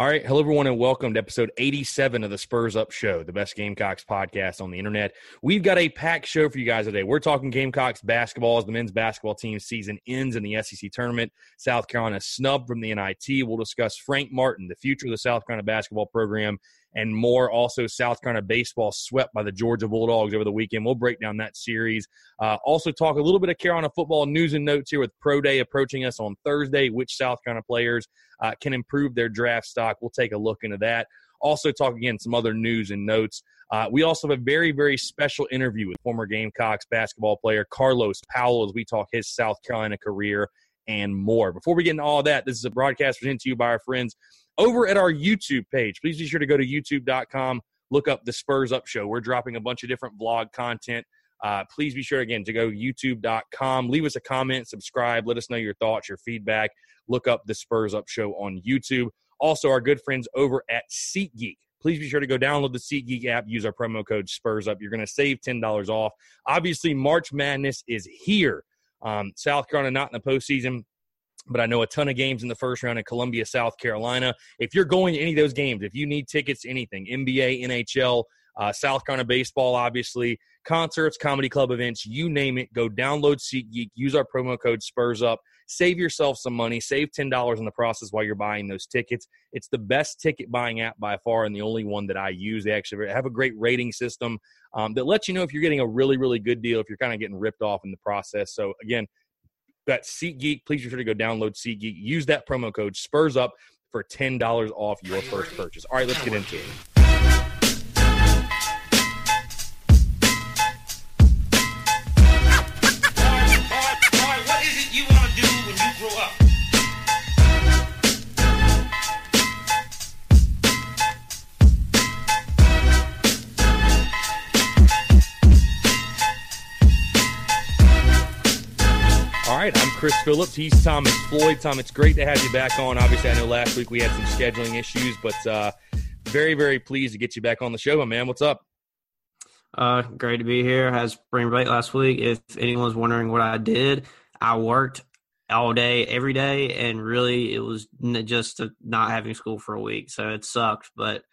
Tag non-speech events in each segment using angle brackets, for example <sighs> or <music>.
All right. Hello, everyone, and welcome to episode 87 of the Spurs Up Show, the best Gamecocks podcast on the internet. We've got a packed show for you guys today. We're talking Gamecocks basketball as the men's basketball team season ends in the SEC tournament. South Carolina snubbed from the NIT. We'll discuss Frank Martin, the future of the South Carolina basketball program, and more. Also, South Carolina baseball swept by the Georgia Bulldogs over the weekend. We'll break down that series. Uh, also, talk a little bit of Carolina football news and notes here with Pro Day approaching us on Thursday. Which South Carolina players uh, can improve their draft stock? We'll take a look into that. Also, talk again some other news and notes. Uh, we also have a very, very special interview with former Gamecocks basketball player Carlos Powell as we talk his South Carolina career and more. Before we get into all that, this is a broadcast presented to you by our friends over at our YouTube page. Please be sure to go to youtube.com, look up the Spurs Up Show. We're dropping a bunch of different vlog content. Uh, please be sure again to go youtube.com, leave us a comment, subscribe, let us know your thoughts, your feedback. Look up the Spurs Up Show on YouTube. Also, our good friends over at SeatGeek. Please be sure to go download the SeatGeek app. Use our promo code Spurs Up. You're going to save ten dollars off. Obviously, March Madness is here. Um, South Carolina not in the postseason but I know a ton of games in the first round in Columbia, South Carolina. If you're going to any of those games, if you need tickets anything, NBA, NHL, uh, South Carolina baseball, obviously, concerts, comedy club events, you name it, go download SeatGeek, use our promo code Spurs Up, save yourself some money, save ten dollars in the process while you're buying those tickets. It's the best ticket buying app by far, and the only one that I use. They actually have a great rating system um, that lets you know if you're getting a really, really good deal, if you're kind of getting ripped off in the process. So again, that's SeatGeek. Please be sure to go download SeatGeek. Use that promo code Spurs Up for ten dollars off your first purchase. All right, let's get into it. Chris Phillips. He's Thomas Floyd. Tom, it's great to have you back on. Obviously, I know last week we had some scheduling issues, but uh, very, very pleased to get you back on the show, my man. What's up? Uh, great to be here. Had spring break last week. If anyone's wondering what I did, I worked all day, every day, and really it was just not having school for a week. So it sucked, but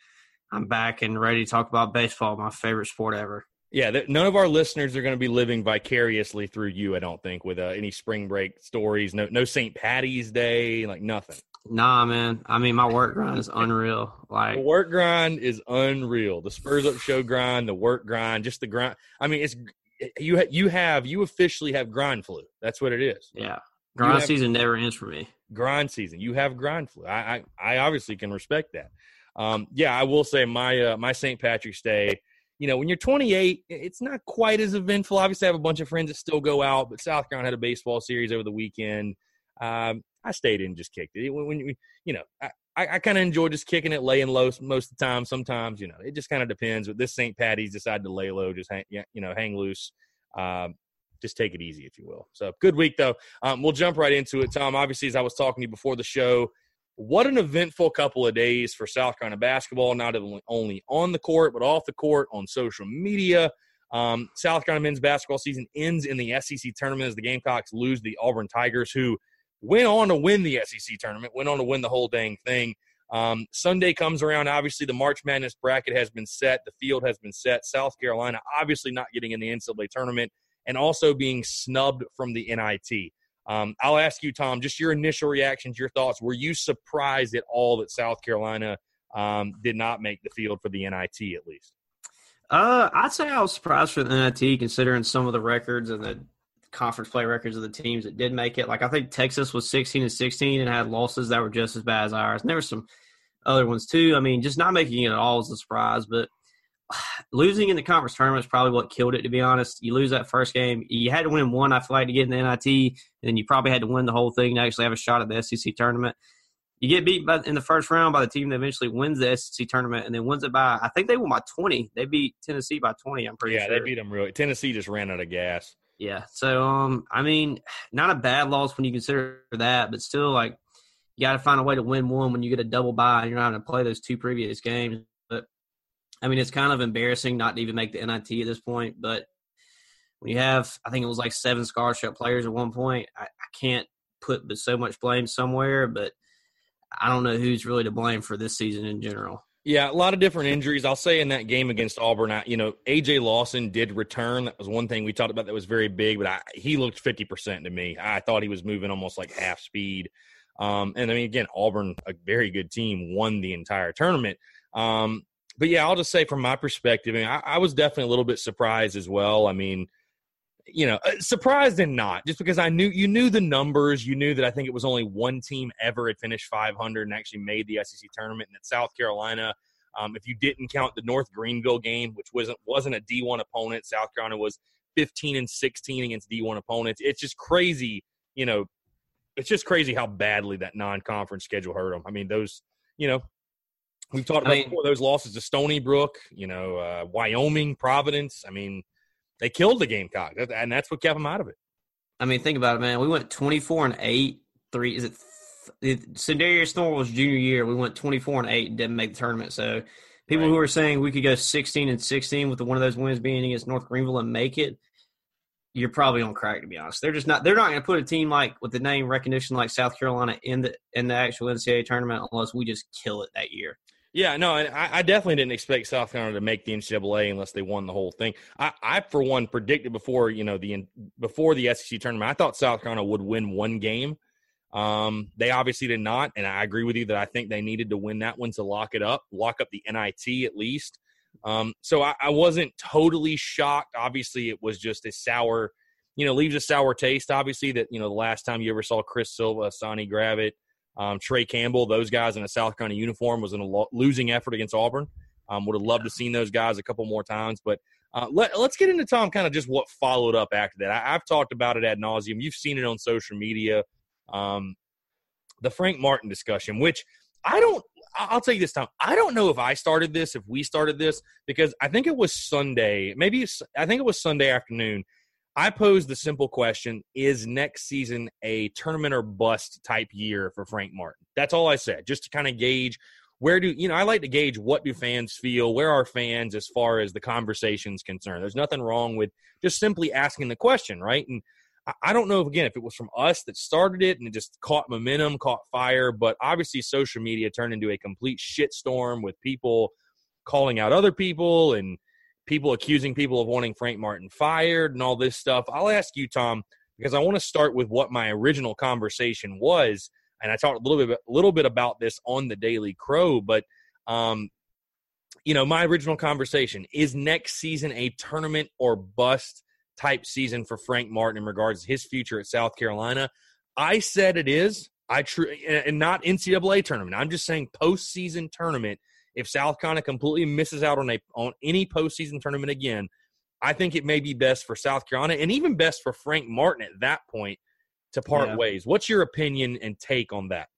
I'm back and ready to talk about baseball, my favorite sport ever. Yeah, th- none of our listeners are going to be living vicariously through you. I don't think with uh, any spring break stories. No, no St. Patty's Day, like nothing. Nah, man. I mean, my work grind is unreal. Like The work grind is unreal. The Spurs Up Show grind, the work grind, just the grind. I mean, it's you. ha- You have you officially have grind flu. That's what it is. Yeah, grind have- season never ends for me. grind season. You have grind flu. I I, I obviously can respect that. Um, yeah, I will say my uh, my St. Patrick's Day. You know, when you're 28, it's not quite as eventful. Obviously, I have a bunch of friends that still go out, but South Carolina had a baseball series over the weekend. Um, I stayed in, and just kicked it. When, when you, you know, I, I, I kind of enjoy just kicking it, laying low most of the time. Sometimes, you know, it just kind of depends. But this St. Patty's decided to lay low, just hang, you know, hang loose. Um, just take it easy, if you will. So good week though. Um, we'll jump right into it, Tom. Obviously, as I was talking to you before the show, what an eventful couple of days for South Carolina basketball. Not only on the court, but off the court, on social media. Um, South Carolina men's basketball season ends in the SEC tournament as the Gamecocks lose the Auburn Tigers, who went on to win the SEC tournament, went on to win the whole dang thing. Um, Sunday comes around. Obviously, the March Madness bracket has been set. The field has been set. South Carolina obviously not getting in the NCAA tournament and also being snubbed from the NIT. Um, I'll ask you, Tom, just your initial reactions, your thoughts. Were you surprised at all that South Carolina um, did not make the field for the NIT at least? Uh, I'd say I was surprised for the NIT considering some of the records and the conference play records of the teams that did make it. Like I think Texas was 16 and 16 and had losses that were just as bad as ours. And there were some other ones too. I mean, just not making it at all was a surprise, but <sighs> losing in the conference tournament is probably what killed it. To be honest, you lose that first game. You had to win one. I feel like to get in the NIT, and then you probably had to win the whole thing to actually have a shot at the SEC tournament. You get beat by, in the first round by the team that eventually wins the SEC tournament, and then wins it by I think they won by twenty. They beat Tennessee by twenty. I'm pretty yeah, sure. they beat them really. Tennessee just ran out of gas. Yeah. So um, I mean, <sighs> not a bad loss when you consider that, but still like you got to find a way to win one when you get a double bye and you're not having to play those two previous games. I mean, it's kind of embarrassing not to even make the NIT at this point. But when you have, I think it was like seven scholarship players at one point, I, I can't put so much blame somewhere, but I don't know who's really to blame for this season in general. Yeah, a lot of different injuries. I'll say in that game against Auburn, I, you know, AJ Lawson did return. That was one thing we talked about that was very big, but I, he looked 50% to me. I thought he was moving almost like half speed. Um, and I mean, again, Auburn, a very good team, won the entire tournament. Um, but yeah, I'll just say from my perspective, I, mean, I, I was definitely a little bit surprised as well. I mean, you know, uh, surprised and not, just because I knew you knew the numbers. You knew that I think it was only one team ever had finished 500 and actually made the SEC tournament, and that South Carolina. Um, if you didn't count the North Greenville game, which wasn't wasn't a D1 opponent, South Carolina was 15 and 16 against D1 opponents. It's just crazy, you know. It's just crazy how badly that non-conference schedule hurt them. I mean, those, you know, we've talked about I mean, before, those losses to Stony Brook, you know, uh, Wyoming, Providence. I mean, they killed the Gamecock, and that's what kept them out of it. I mean, think about it, man. We went 24 and 8, 3 is it it, Sindarius Thornwell's junior year, we went 24 and 8 and didn't make the tournament. So people Right. who are saying we could go 16 and 16 with the, one of those wins being against North Greenville and make it, you're probably on crack to be honest. They're just not they're not going to put a team like with the name recognition like South Carolina in the in the actual NCAA tournament unless we just kill it that year. Yeah, no, and I, I definitely didn't expect South Carolina to make the NCAA unless they won the whole thing. I, I for one, predicted before you know the before the SEC tournament, I thought South Carolina would win one game. Um, they obviously did not, and I agree with you that I think they needed to win that one to lock it up, lock up the NIT at least. Um, so I, I wasn't totally shocked. Obviously, it was just a sour, you know, leaves a sour taste. Obviously, that you know the last time you ever saw Chris Silva, Sonny Gravett, um, Trey Campbell, those guys in a South Carolina uniform was in a lo- losing effort against Auburn. Um, would have loved to seen those guys a couple more times, but uh, let, us get into Tom kind of just what followed up after that. I, I've talked about it ad nauseum. You've seen it on social media. Um, the Frank Martin discussion, which I don't. I'll tell you this Tom. I don't know if I started this, if we started this, because I think it was Sunday. Maybe I think it was Sunday afternoon. I posed the simple question: Is next season a tournament or bust type year for Frank Martin? That's all I said, just to kind of gauge where do you know. I like to gauge what do fans feel, where are fans as far as the conversation's concerned. There's nothing wrong with just simply asking the question, right? And I- I don't know if again if it was from us that started it and it just caught momentum, caught fire, but obviously social media turned into a complete shitstorm with people calling out other people and people accusing people of wanting Frank Martin fired and all this stuff. I'll ask you, Tom, because I want to start with what my original conversation was, and I talked a little bit a little bit about this on the Daily Crow, but um, you know, my original conversation is next season a tournament or bust type season for Frank Martin in regards to his future at South Carolina. I said it is. I true and not NCAA tournament. I'm just saying postseason tournament. If South Carolina completely misses out on a on any postseason tournament again, I think it may be best for South Carolina and even best for Frank Martin at that point to part Yeah. ways. What's your opinion and take on that?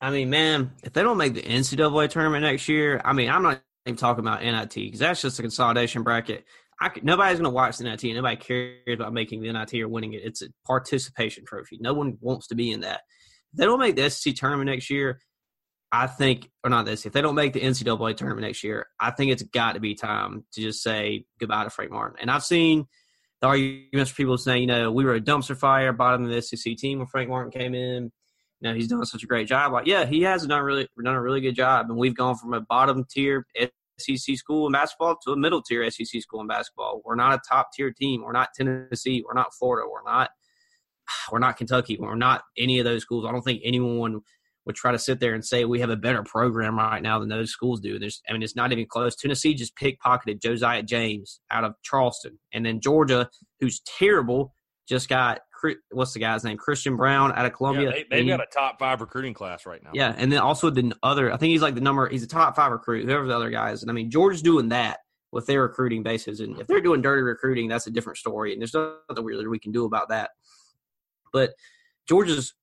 I mean, man, if they don't make the NCAA tournament next year, I mean, I'm not even talking about NIT because that's just a consolidation bracket. I could, nobody's going to watch the NIT. Nobody cares about making the NIT or winning it. It's a participation trophy. No one wants to be in that. If they don't make the SEC tournament next year, I think, or not this, if they don't make the NCAA tournament next year, I think it's got to be time to just say goodbye to Frank Martin. And I've seen the arguments for people saying, you know, we were a dumpster fire, bottom of the SEC team when Frank Martin came in. you know, he's done such a great job. Like, yeah, he has done really done a really good job, and we've gone from a bottom tier SEC school in basketball to a middle tier SEC school in basketball. We're not a top tier team. We're not Tennessee. We're not Florida. We're not <sighs> we're not Kentucky. We're not any of those schools. I don't think anyone would try to sit there and say we have a better program right now than those schools do. There's, I mean, it's not even close. Tennessee just pickpocketed Josiah James out of Charleston, and then Georgia, who's terrible, just got what's the guy's name? Christian Brown out of Columbia. Yeah, they, have got a top five recruiting class right now. Yeah, and then also the other. I think he's like the number. He's a top five recruit. Whoever the other guy is, and I mean Georgia's doing that with their recruiting bases. And if they're doing dirty recruiting, that's a different story. And there's nothing really we can do about that. But Georgia's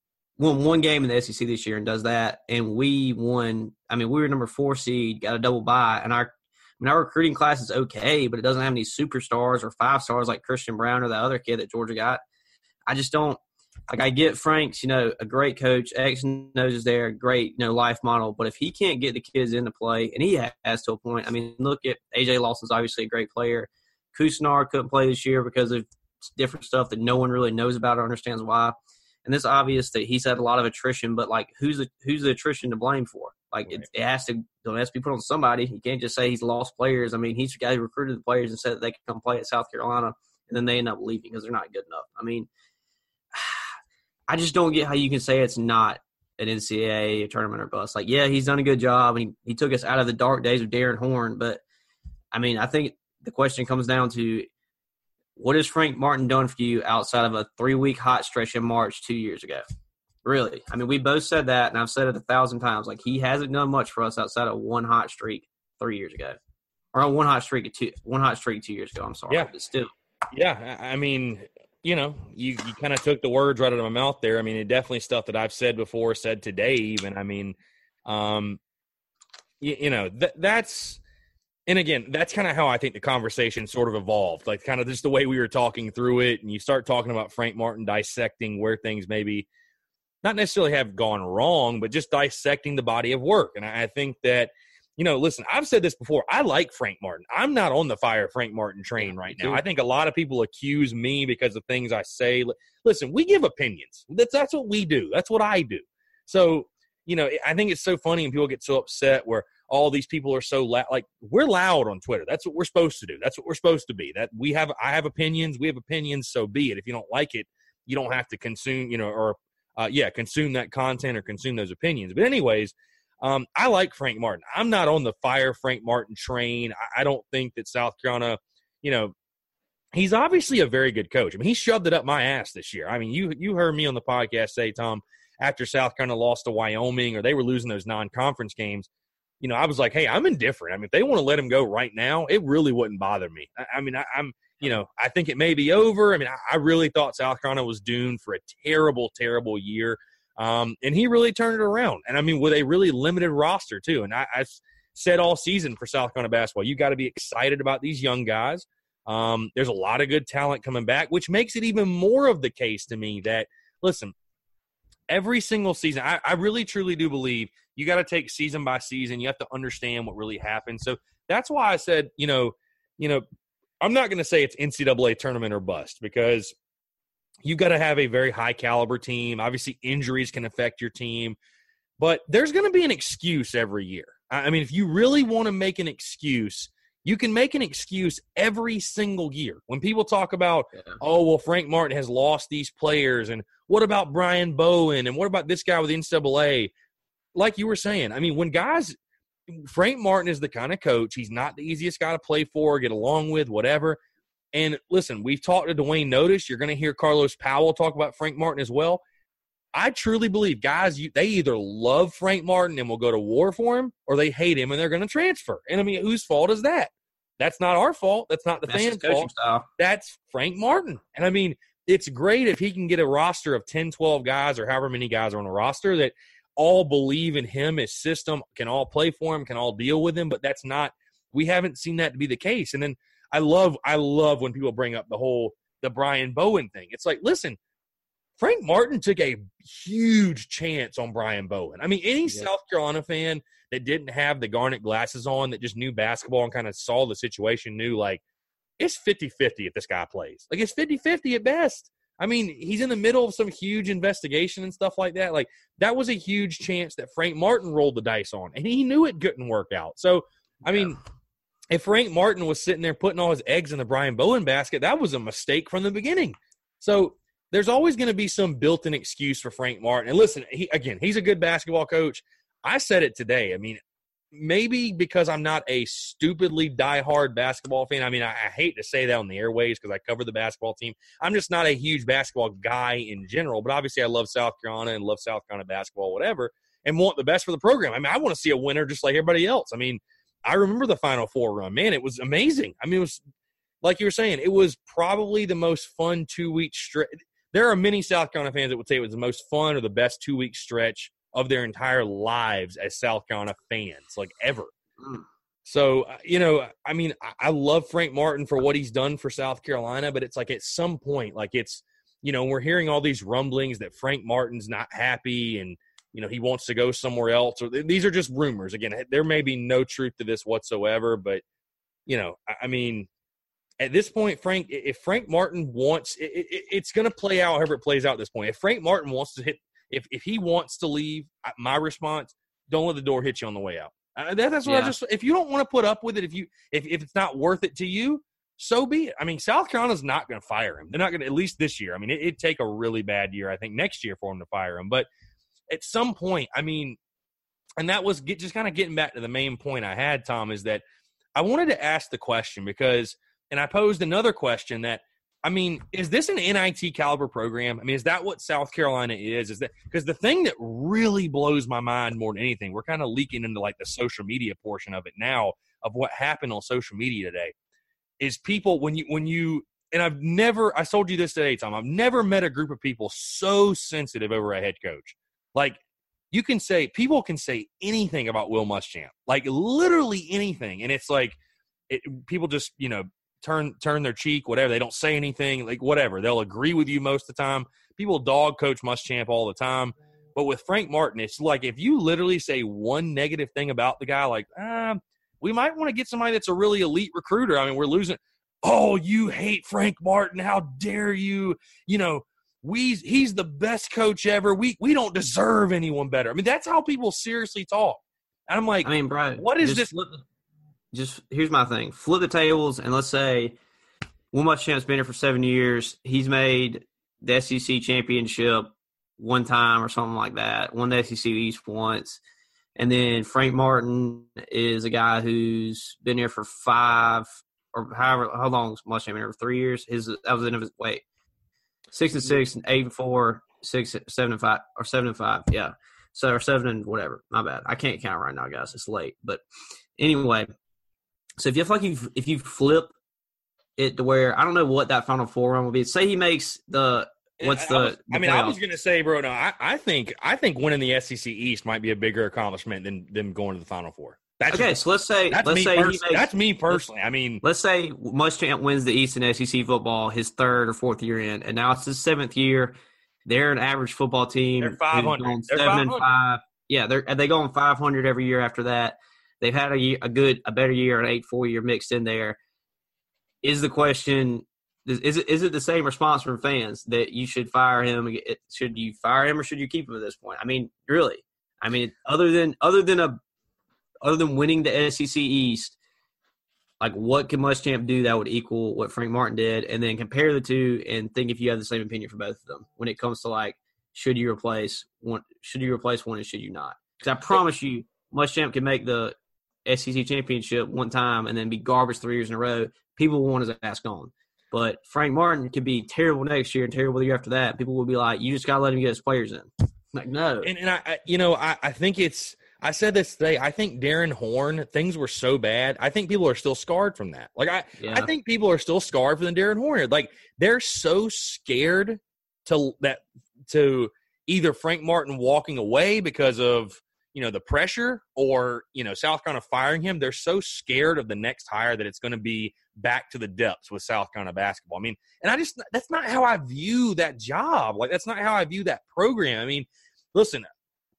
won one game in the SEC this year and does that, and we won. I mean, we were number four seed, got a double bye, and our I mean, our recruiting class is okay, but it doesn't have any superstars or five stars like Christian Brown or the other kid that Georgia got. I just don't like I get Frank's, you know, a great coach, X knows is there, great, you know, life model. But if he can't get the kids into play, and he has to a point, I mean, look at AJ Lawson's obviously a great player. Couisnard couldn't play this year because of different stuff that no one really knows about or understands why. And it's obvious that he's had a lot of attrition, but like who's the who's the attrition to blame for? Like right. it, it, has to it has to be put on somebody. You can't just say he's lost players. I mean, he's the guy who recruited the players and said that they could come play at South Carolina, and then they end up leaving because they're not good enough. I mean, <sighs> I just don't get how you can say it's not an NCAA tournament or bust. Like, yeah, he's done a good job and he, he took us out of the dark days of Darrin Horn. But I mean, I think the question comes down to what has Frank Martin done for you outside of a three week hot stretch in March two years ago? Really? I mean, we both said that, and I've said it a thousand times. Like, he hasn't done much for us outside of one hot streak three years ago, or one hot streak two, one hot streak two years ago. I'm sorry, yeah. but still. Yeah, I mean, you know, you, you kind of took the words right out of my mouth there. I mean, it definitely stuff that I've said before, said today, even. I mean, um, you, you know, th- that's, and again, that's kind of how I think the conversation sort of evolved. Like, kind of just the way we were talking through it, and you start talking about Frank Martin dissecting where things maybe not necessarily have gone wrong, but just dissecting the body of work. And I, I think that you know, listen, I've said this before. I like Frank Martin. I'm not on the fire Frank Martin train right now. I think a lot of people accuse me because of things I say. Listen, we give opinions. That's that's what we do. That's what I do. So, you know, I think it's so funny and people get so upset where all these people are so loud. Like we're loud on Twitter. That's what we're supposed to do. That's what we're supposed to be. That we have. I have opinions. We have opinions. So be it. If you don't like it, you don't have to consume. You know, or uh, yeah, consume that content or consume those opinions. But anyways um, I like Frank Martin. I'm not on the fire Frank Martin train. I, I don't think that South Carolina, you know, he's obviously a very good coach. I mean, he shoved it up my ass this year. I mean, you you heard me on the podcast say, Tom, after South Carolina lost to Wyoming or they were losing those non-conference games, you know, I was like, hey, I'm indifferent. I mean, if they want to let him go right now, it really wouldn't bother me. I, I mean, I, am you know, I think it may be over. I mean, I, I really thought South Carolina was doomed for a terrible, terrible year. Um, and he really turned it around. And I mean, with a really limited roster, too. And I, I've said all season for South Carolina basketball, you got to be excited about these young guys. Um, there's a lot of good talent coming back, which makes it even more of the case to me that, listen, every single season, I, I really truly do believe you got to take season by season. You have to understand what really happened. So that's why I said, you know, you know, I'm not going to say it's NCAA tournament or bust because you got to have a very high caliber team. Obviously, injuries can affect your team, but there's going to be an excuse every year. I mean, if you really want to make an excuse, you can make an excuse every single year. When people talk about, yeah. oh, well, Frank Martin has lost these players, and what about Brian Bowen, and what about this guy with NCAA? Like you were saying, I mean, when guys, Frank Martin is the kind of coach, he's not the easiest guy to play for, get along with, whatever. And listen, we've talked to Duane Notice. You're going to hear Carlos Powell talk about Frank Martin as well. I truly believe guys, you, they either love Frank Martin and will go to war for him, or they hate him and they're going to transfer. And I mean, whose fault is that? That's not our fault. That's not the That's fans' fault. Style. That's Frank Martin. And I mean, it's great if he can get a roster of 10, 12 guys or however many guys are on a roster that all believe in him, his system, can all play for him, can all deal with him. But that's not, we haven't seen that to be the case. And then I love I love when people bring up the whole the Brian Bowen thing. It's like, listen, Frank Martin took a huge chance on Brian Bowen. I mean, any yeah. South Carolina fan that didn't have the garnet glasses on, that just knew basketball and kind of saw the situation, knew like it's 50 50 if this guy plays. Like it's 50 50 at best. I mean, he's in the middle of some huge investigation and stuff like that. Like that was a huge chance that Frank Martin rolled the dice on, and he knew it couldn't work out. So, I mean, if Frank Martin was sitting there putting all his eggs in the Brian Bowen basket, that was a mistake from the beginning. So there's always going to be some built-in excuse for Frank Martin. And listen, he, again, he's a good basketball coach. I said it today. I mean, maybe because I'm not a stupidly diehard basketball fan. I mean, I, I hate to say that on the airways because I cover the basketball team. I'm just not a huge basketball guy in general, but obviously I love South Carolina and love South Carolina basketball, whatever, and want the best for the program. I mean, I want to see a winner just like everybody else. I mean, I remember the Final Four run. Man, it was amazing. I mean, it was like you were saying, it was probably the most fun two week stretch. There are many South Carolina fans that would say it was the most fun or the best two week stretch of their entire lives as South Carolina fans, like ever. Mm. So, uh, you know, I mean, I love Frank Martin for what he's done for South Carolina, but it's like at some point, like it's, you know, we're hearing all these rumblings that Frank Martin's not happy and, you know, he wants to go somewhere else. Or these are just rumors. Again, there may be no truth to this whatsoever, but, you know, I mean, at this point, Frank, if Frank Martin wants, it, it, it's going to play out however it plays out at this point. If Frank Martin wants to hit if if he wants to leave, my response: don't let the door hit you on the way out. Uh, that, that's what yeah. I just. If you don't want to put up with it, if you if if it's not worth it to you, so be it. I mean, South Carolina's not going to fire him. They're not going to at least this year. I mean, it, would take a really bad year, I think, next year for him to fire him. But at some point, I mean, and that was get, just kind of getting back to the main point I had, Tom, is that I wanted to ask the question because, and I posed another question that I mean, is this an NIT caliber program? I mean, is that what South Carolina is? Is that because the thing that really blows my mind more than anything, we're kind of leaking into like the social media portion of it now of what happened on social media today, is people when you when you and I've never I told you this today, Tom. I've never met a group of people so sensitive over a head coach. Like you can say people can say anything about Will Muschamp, like literally anything, and it's like it, people just you know turn turn their cheek, whatever. They don't say anything, like whatever. They'll agree with you most of the time. People dog coach Muschamp all the time. But with Frank Martin, it's like if you literally say one negative thing about the guy, like, ah, we might want to get somebody that's a really elite recruiter. I mean, we're losing. Oh, you hate Frank Martin. How dare you? You know, we he's the best coach ever. We we don't deserve anyone better. I mean, that's how people seriously talk. And I'm like, I mean, Brian, what is this? Flip, just here's my thing: flip the tables, and let's say Will Muschamp's been here for seven years. He's made the SEC championship one time or something like that. Won the SEC East once, and then Frank Martin is a guy who's been here for five or however how long Muschamp been here three years. His that was of his wait six and six and eight and four, six seven and five or seven and five. Yeah. So or seven and whatever. My bad. I can't count right now, guys. It's late. But anyway, so if you feel like you if you flip it to where I don't know what that final four run will be. Say he makes the what's the? I, was, the I mean, I was gonna say, bro. No, I, I think I think winning the SEC East might be a bigger accomplishment than them going to the Final Four. That's okay. So let's say that's let's me say pers- makes, that's me personally. I mean, let's say Muschamp wins the East and SEC football his third or fourth year in, and now it's his seventh year. They're an average football team. They're five hundred. Seven and five. Yeah, they're they go on five hundred every year after that. They've had a, year, a good, a better year, an eight four year mixed in there. Is the question? Is it is it the same response from fans that you should fire him? Should you fire him or should you keep him at this point? I mean, really? I mean, other than other than a other than winning the SEC East, like what can Muschamp do that would equal what Frank Martin did, and then compare the two and think if you have the same opinion for both of them when it comes to like should you replace one, should you replace one, and should you not? Because I promise you, Muschamp can make the SEC championship one time and then be garbage three years in a row, people will want his ass gone. But Frank Martin could be terrible next year and terrible the year after that. People will be like, you just got to let him get his players in. Like, no. And, and I, you know, I, I think it's, I said this today. I think Darrin Horn, things were so bad. I think people are still scarred from that. Like, I, yeah. I think people are still scarred from the Darrin Horn. Like, they're so scared to that, to either Frank Martin walking away because of, you know the pressure or you know South Carolina firing him, they're so scared of the next hire that it's going to be back to the depths with South Carolina basketball. I mean, and I just that's not how I view that job. Like that's not how I view that program. I mean, listen,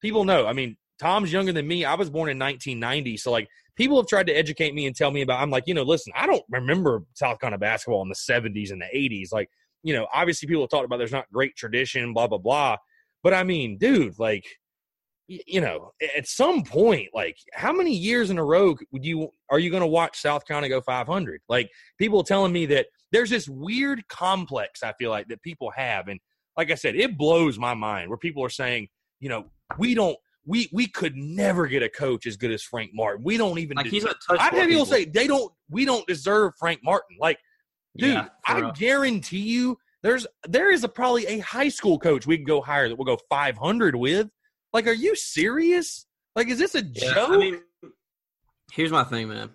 people know. I mean, Tom's younger than me. I was born in 1990, so like people have tried to educate me and tell me about. I'm like, you know, listen, I don't remember South Carolina basketball in the 70s and the 80s. Like you know, obviously people have talked about there's not great tradition, blah blah blah. But I mean, dude, like, you know, at some point, like, how many years in a row would you are you going to watch South Carolina go 500? Like, people telling me that there's this weird complex I feel like that people have, and like I said, it blows my mind where people are saying, you know, we don't. We, we could never get a coach as good as Frank Martin. We don't even. Like he's a. I've had people say they don't. We don't deserve Frank Martin. Like, dude, Yeah, I real. guarantee you, there's there is a probably a high school coach we can go hire that we'll go 500 with. Like, are you serious? Like, is this a Yeah, joke? I mean, here's my thing, man.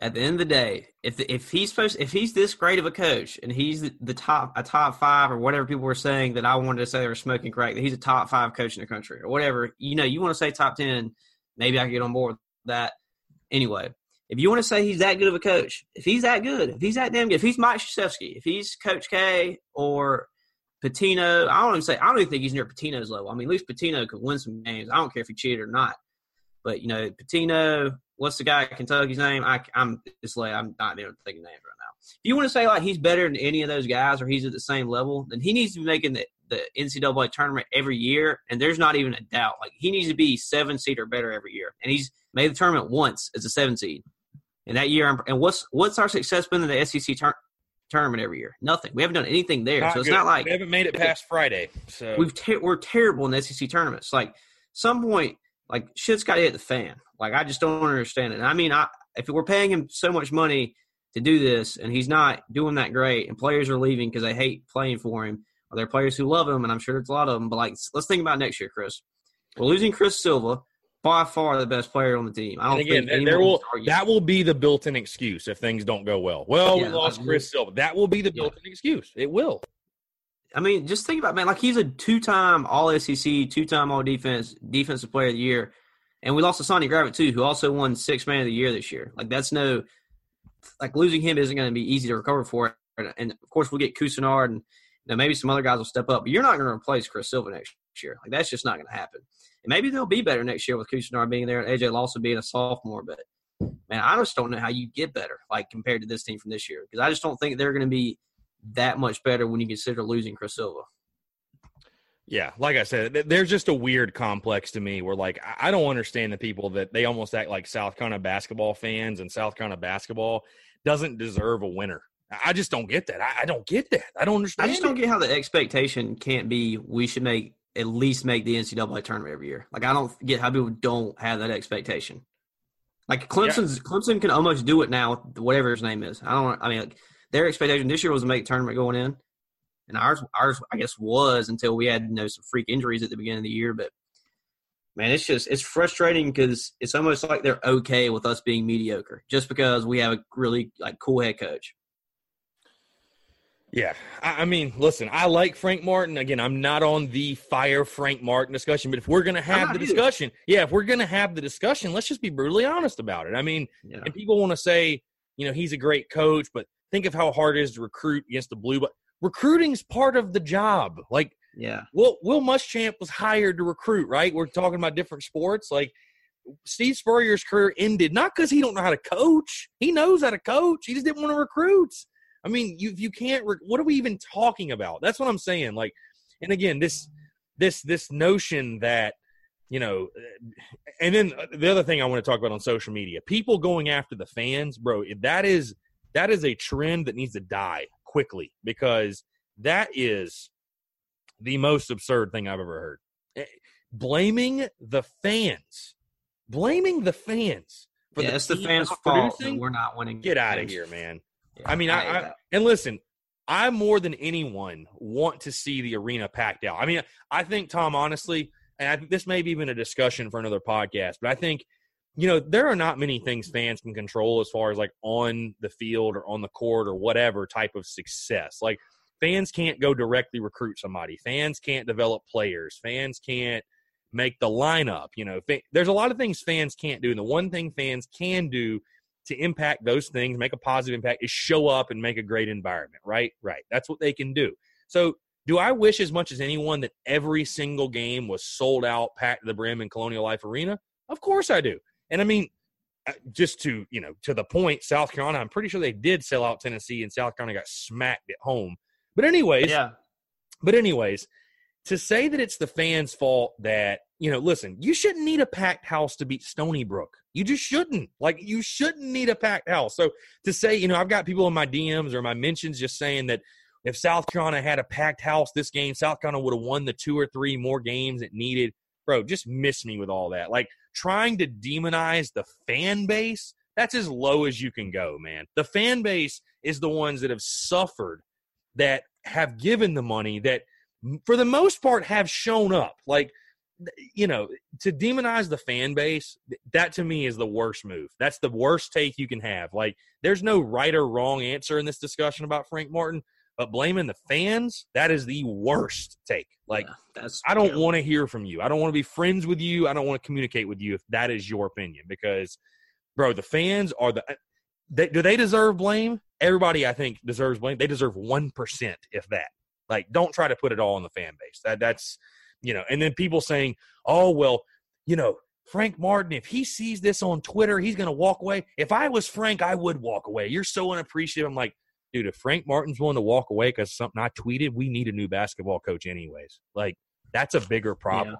At the end of the day, if if he's supposed if he's this great of a coach and he's the, the top a top five or whatever people were saying that I wanted to say they were smoking crack that he's a top five coach in the country or whatever you know you want to say top ten maybe I can get on board with that anyway. If you want to say he's that good of a coach, if he's that good, if he's that damn good, if he's Mike Krzyzewski, if he's Coach K or Pitino, I don't even say I don't even think he's near Pitino's level. I mean, at least Pitino could win some games. I don't care if he cheated or not. But you know, Pitino, what's the guy at Kentucky's name? I, I'm this late. I'm not even thinking names right now. If you want to say like he's better than any of those guys or he's at the same level, then he needs to be making the, the NCAA tournament every year. And there's not even a doubt. Like he needs to be seven seed or better every year. And he's made the tournament once as a seven seed. And that year, and what's what's our success been in the SEC tur- tournament every year? Nothing. We haven't done anything there. Not so it's good. not like we haven't made it past Friday. So we've ter- we're terrible in the SEC tournaments. Like some point, like shit's got to hit the fan. Like I just don't understand it. I mean, I if we're paying him so much money to do this, and he's not doing that great, and players are leaving because they hate playing for him, or there are players who love him, and I'm sure there's a lot of them. But like, let's think about next year, Chris. We're losing Chris Silva, by far the best player on the team. I don't and again, think there will that will be the built-in excuse if things don't go well. Well, we Yeah, lost like, Chris Silva. That will be the built-in excuse. It will. I mean, just think about man, like he's a two-time All SEC, two-time All Defense Defensive Player of the Year, and we lost to Sonny Gravett too, who also won Six Man of the Year this year. Like that's no, like losing him isn't going to be easy to recover for. And, and of course, we'll get Couisnard and you know, maybe some other guys will step up, but you're not going to replace Chris Silva next year. Like that's just not going to happen. And maybe they'll be better next year with Couisnard being there and AJ Lawson being a sophomore. But man, I just don't know how you get better like compared to this team from this year because I just don't think they're going to be that much better when you consider losing Chris Silva. Yeah, like I said, th- there's just a weird complex to me where, like, I don't understand the people that they almost act like South Carolina basketball fans and South Carolina basketball doesn't deserve a winner. I just don't get that. I don't get that. I don't understand. I just don't get how the expectation can't be we should make at least make the NCAA tournament every year. Like I don't get how people don't have that expectation. Like Clemson's Clemson can almost do it now, with whatever his name is. I don't. I mean, like, their expectation this year was to make tournament going in, and ours, ours, I guess, was until we had you know some freak injuries at the beginning of the year. But man, it's just it's frustrating because it's almost like they're okay with us being mediocre just because we have a really like cool head coach. Yeah, I, I mean, listen, I like Frank Martin. Again, I'm not on the fire Frank Martin discussion, but if we're gonna have the either. discussion, yeah, if we're gonna have the discussion, let's just be brutally honest about it. I mean, Yeah. and people want to say, you know, he's a great coach, but think of how hard it is to recruit against the blue. But recruiting's part of the job. Like Yeah. Will Will Muschamp was hired to recruit, right? We're talking about different sports. Like Steve Spurrier's career ended not because he don't know how to coach. He knows how to coach. He just didn't want to recruit. I mean, you you can't. Re- what are we even talking about? That's what I'm saying. Like, and again, this this this notion that you know, and then the other thing I want to talk about on social media, people going after the fans, bro. That is that is a trend that needs to die quickly because that is the most absurd thing I've ever heard. Eh, Blaming the fans, blaming the fans for yeah, it's the fans' fault that we're not winning. Get out of here, man. I mean, I, hate I and listen, I more than anyone want to see the arena packed out. I mean, I think Tom, honestly, and I think this may be even a discussion for another podcast, but I think you know there are not many things fans can control as far as like on the field or on the court or whatever type of success. Like fans can't go directly recruit somebody. Fans can't develop players. Fans can't make the lineup. You know, fa- there's a lot of things fans can't do, and the one thing fans can do to impact those things, make a positive impact, is show up and make a great environment. Right, right. That's what they can do. So, do I wish as much as anyone that every single game was sold out, packed to the brim in Colonial Life Arena? Of course I do. And I mean, uh, just to you know, to the point, South Carolina, I'm pretty sure they did sell out Tennessee, and South Carolina got smacked at home. But anyways, Yeah. but anyways, to say that it's the fans' fault that you know, listen, you shouldn't need a packed house to beat Stony Brook. You just shouldn't. Like you shouldn't need a packed house. So to say, you know, I've got people in my DMs or my mentions just saying that if South Carolina had a packed house this game, South Carolina would have won the two or three more games it needed. Bro, just miss me with all that. Like trying to demonize the fan base, that's as low as you can go, man. The fan base is the ones that have suffered, that have given the money, that for the most part have shown up. Like, you know, to demonize the fan base, that to me is the worst move. That's the worst take you can have. Like, there's no right or wrong answer in this discussion about Frank Martin, but blaming the fans, that is the worst take. Like, Yeah, that's I don't want to hear from you. I don't want to be friends with you. I don't want to communicate with you if that is your opinion because, bro, the fans are the. Uh, they, do they deserve blame? Everybody, I think, deserves blame. They deserve one percent, if that. Like, don't try to put it all on the fan base. That that's, you know. And then people saying, "Oh well, you know, Frank Martin, if he sees this on Twitter, he's to walk away. If I was Frank, I would walk away. You're so unappreciative." I'm like, dude, if Frank Martin's willing to walk away because something I tweeted, we need a new basketball coach anyways. Like, that's a bigger problem.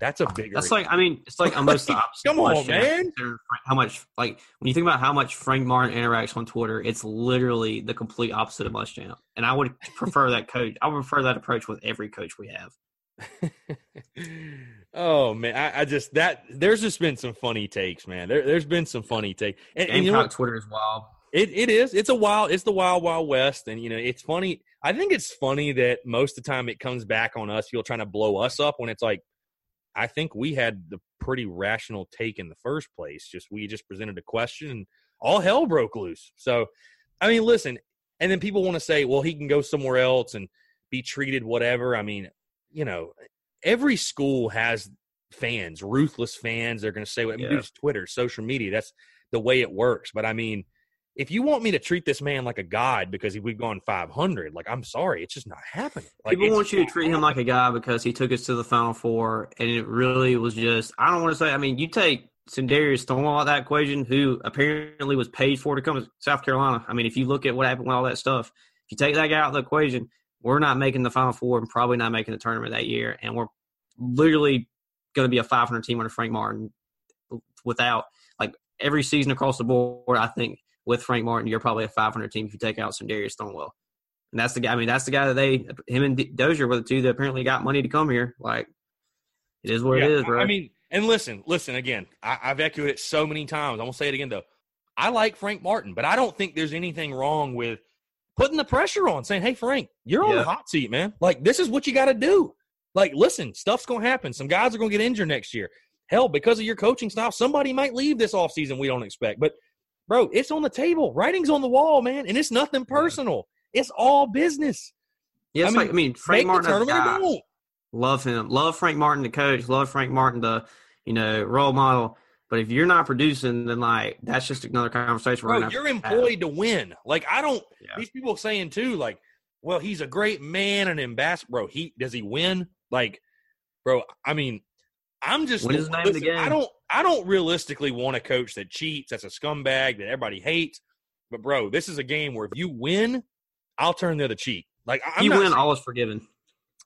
That's a bigger. That's like I mean, it's like almost the <laughs> opposite. Come on, man. How much like when you think about how much Frank Martin interacts on Twitter, it's literally the complete opposite of Muschamp. And I would <laughs> prefer that coach. I would prefer that approach with every coach we have. <laughs> oh man, I, I just that there's just been some funny takes, man. There, there's been some funny takes, and, and you know what? Twitter is wild. It it is. It's a wild. It's the wild wild west, and you know it's funny. I think it's funny that most of the time it comes back on us. People trying to blow us up when it's like, I think we had the pretty rational take in the first place. Just we just presented a question, and all hell broke loose. So, I mean, listen, and then people want to say, well, he can go somewhere else and be treated whatever. I mean, you know, every school has fans, ruthless fans. They're going to say, what Yeah. it's Twitter, social media. That's the way it works. But I mean, if you want me to treat this man like a god because we've gone 500, like I'm sorry, it's just not happening. Like, People want you to treat him like a guy because he took us to the Final Four, and it really was just. I don't want to say. I mean, you take Sindarius Thornwell out of that equation, who apparently was paid for to come to South Carolina. I mean, if you look at what happened with all that stuff, if you take that guy out of the equation, we're not making the Final Four and probably not making the tournament that year, and we're literally going to be a 500 team under Frank Martin without like every season across the board. I think with Frank Martin, you're probably a 500 team if you take out Sindarius Thornwell. And that's the guy. I mean, that's the guy that they, him and Dozier were the two that apparently got money to come here. Like, it is what Yeah, it is, bro. I mean, and listen, listen again. I, I've echoed it so many times. I'm gonna say it again though. I like Frank Martin, but I don't think there's anything wrong with putting the pressure on, saying, "Hey, Frank, you're on Yeah. the hot seat, man. Like this is what you got to do. Like, listen, stuff's gonna happen. Some guys are gonna get injured next year. Hell, because of your coaching style, somebody might leave this offseason we don't expect. But, bro, it's on the table. Writing's on the wall, man, and it's nothing personal. It's all business. yeah, I mean, like, I mean, Frank Martin, the as a tournament guy, love him. Love Frank Martin, the coach. Love Frank Martin, the, you know, role model. But if you're not producing, then, like, that's just another conversation we're Bro, going to you're employed to win. Like I don't. Yeah. These people saying too, like, well, he's a great man and ambassador. Bro, he does he win? Like, bro, I mean, I'm just. Win is the name of the listen, I don't. I don't realistically want a coach that cheats. That's a scumbag that everybody hates. But bro, this is a game where if you win, I'll turn the other cheek. Like I'm you win, all is forgiven.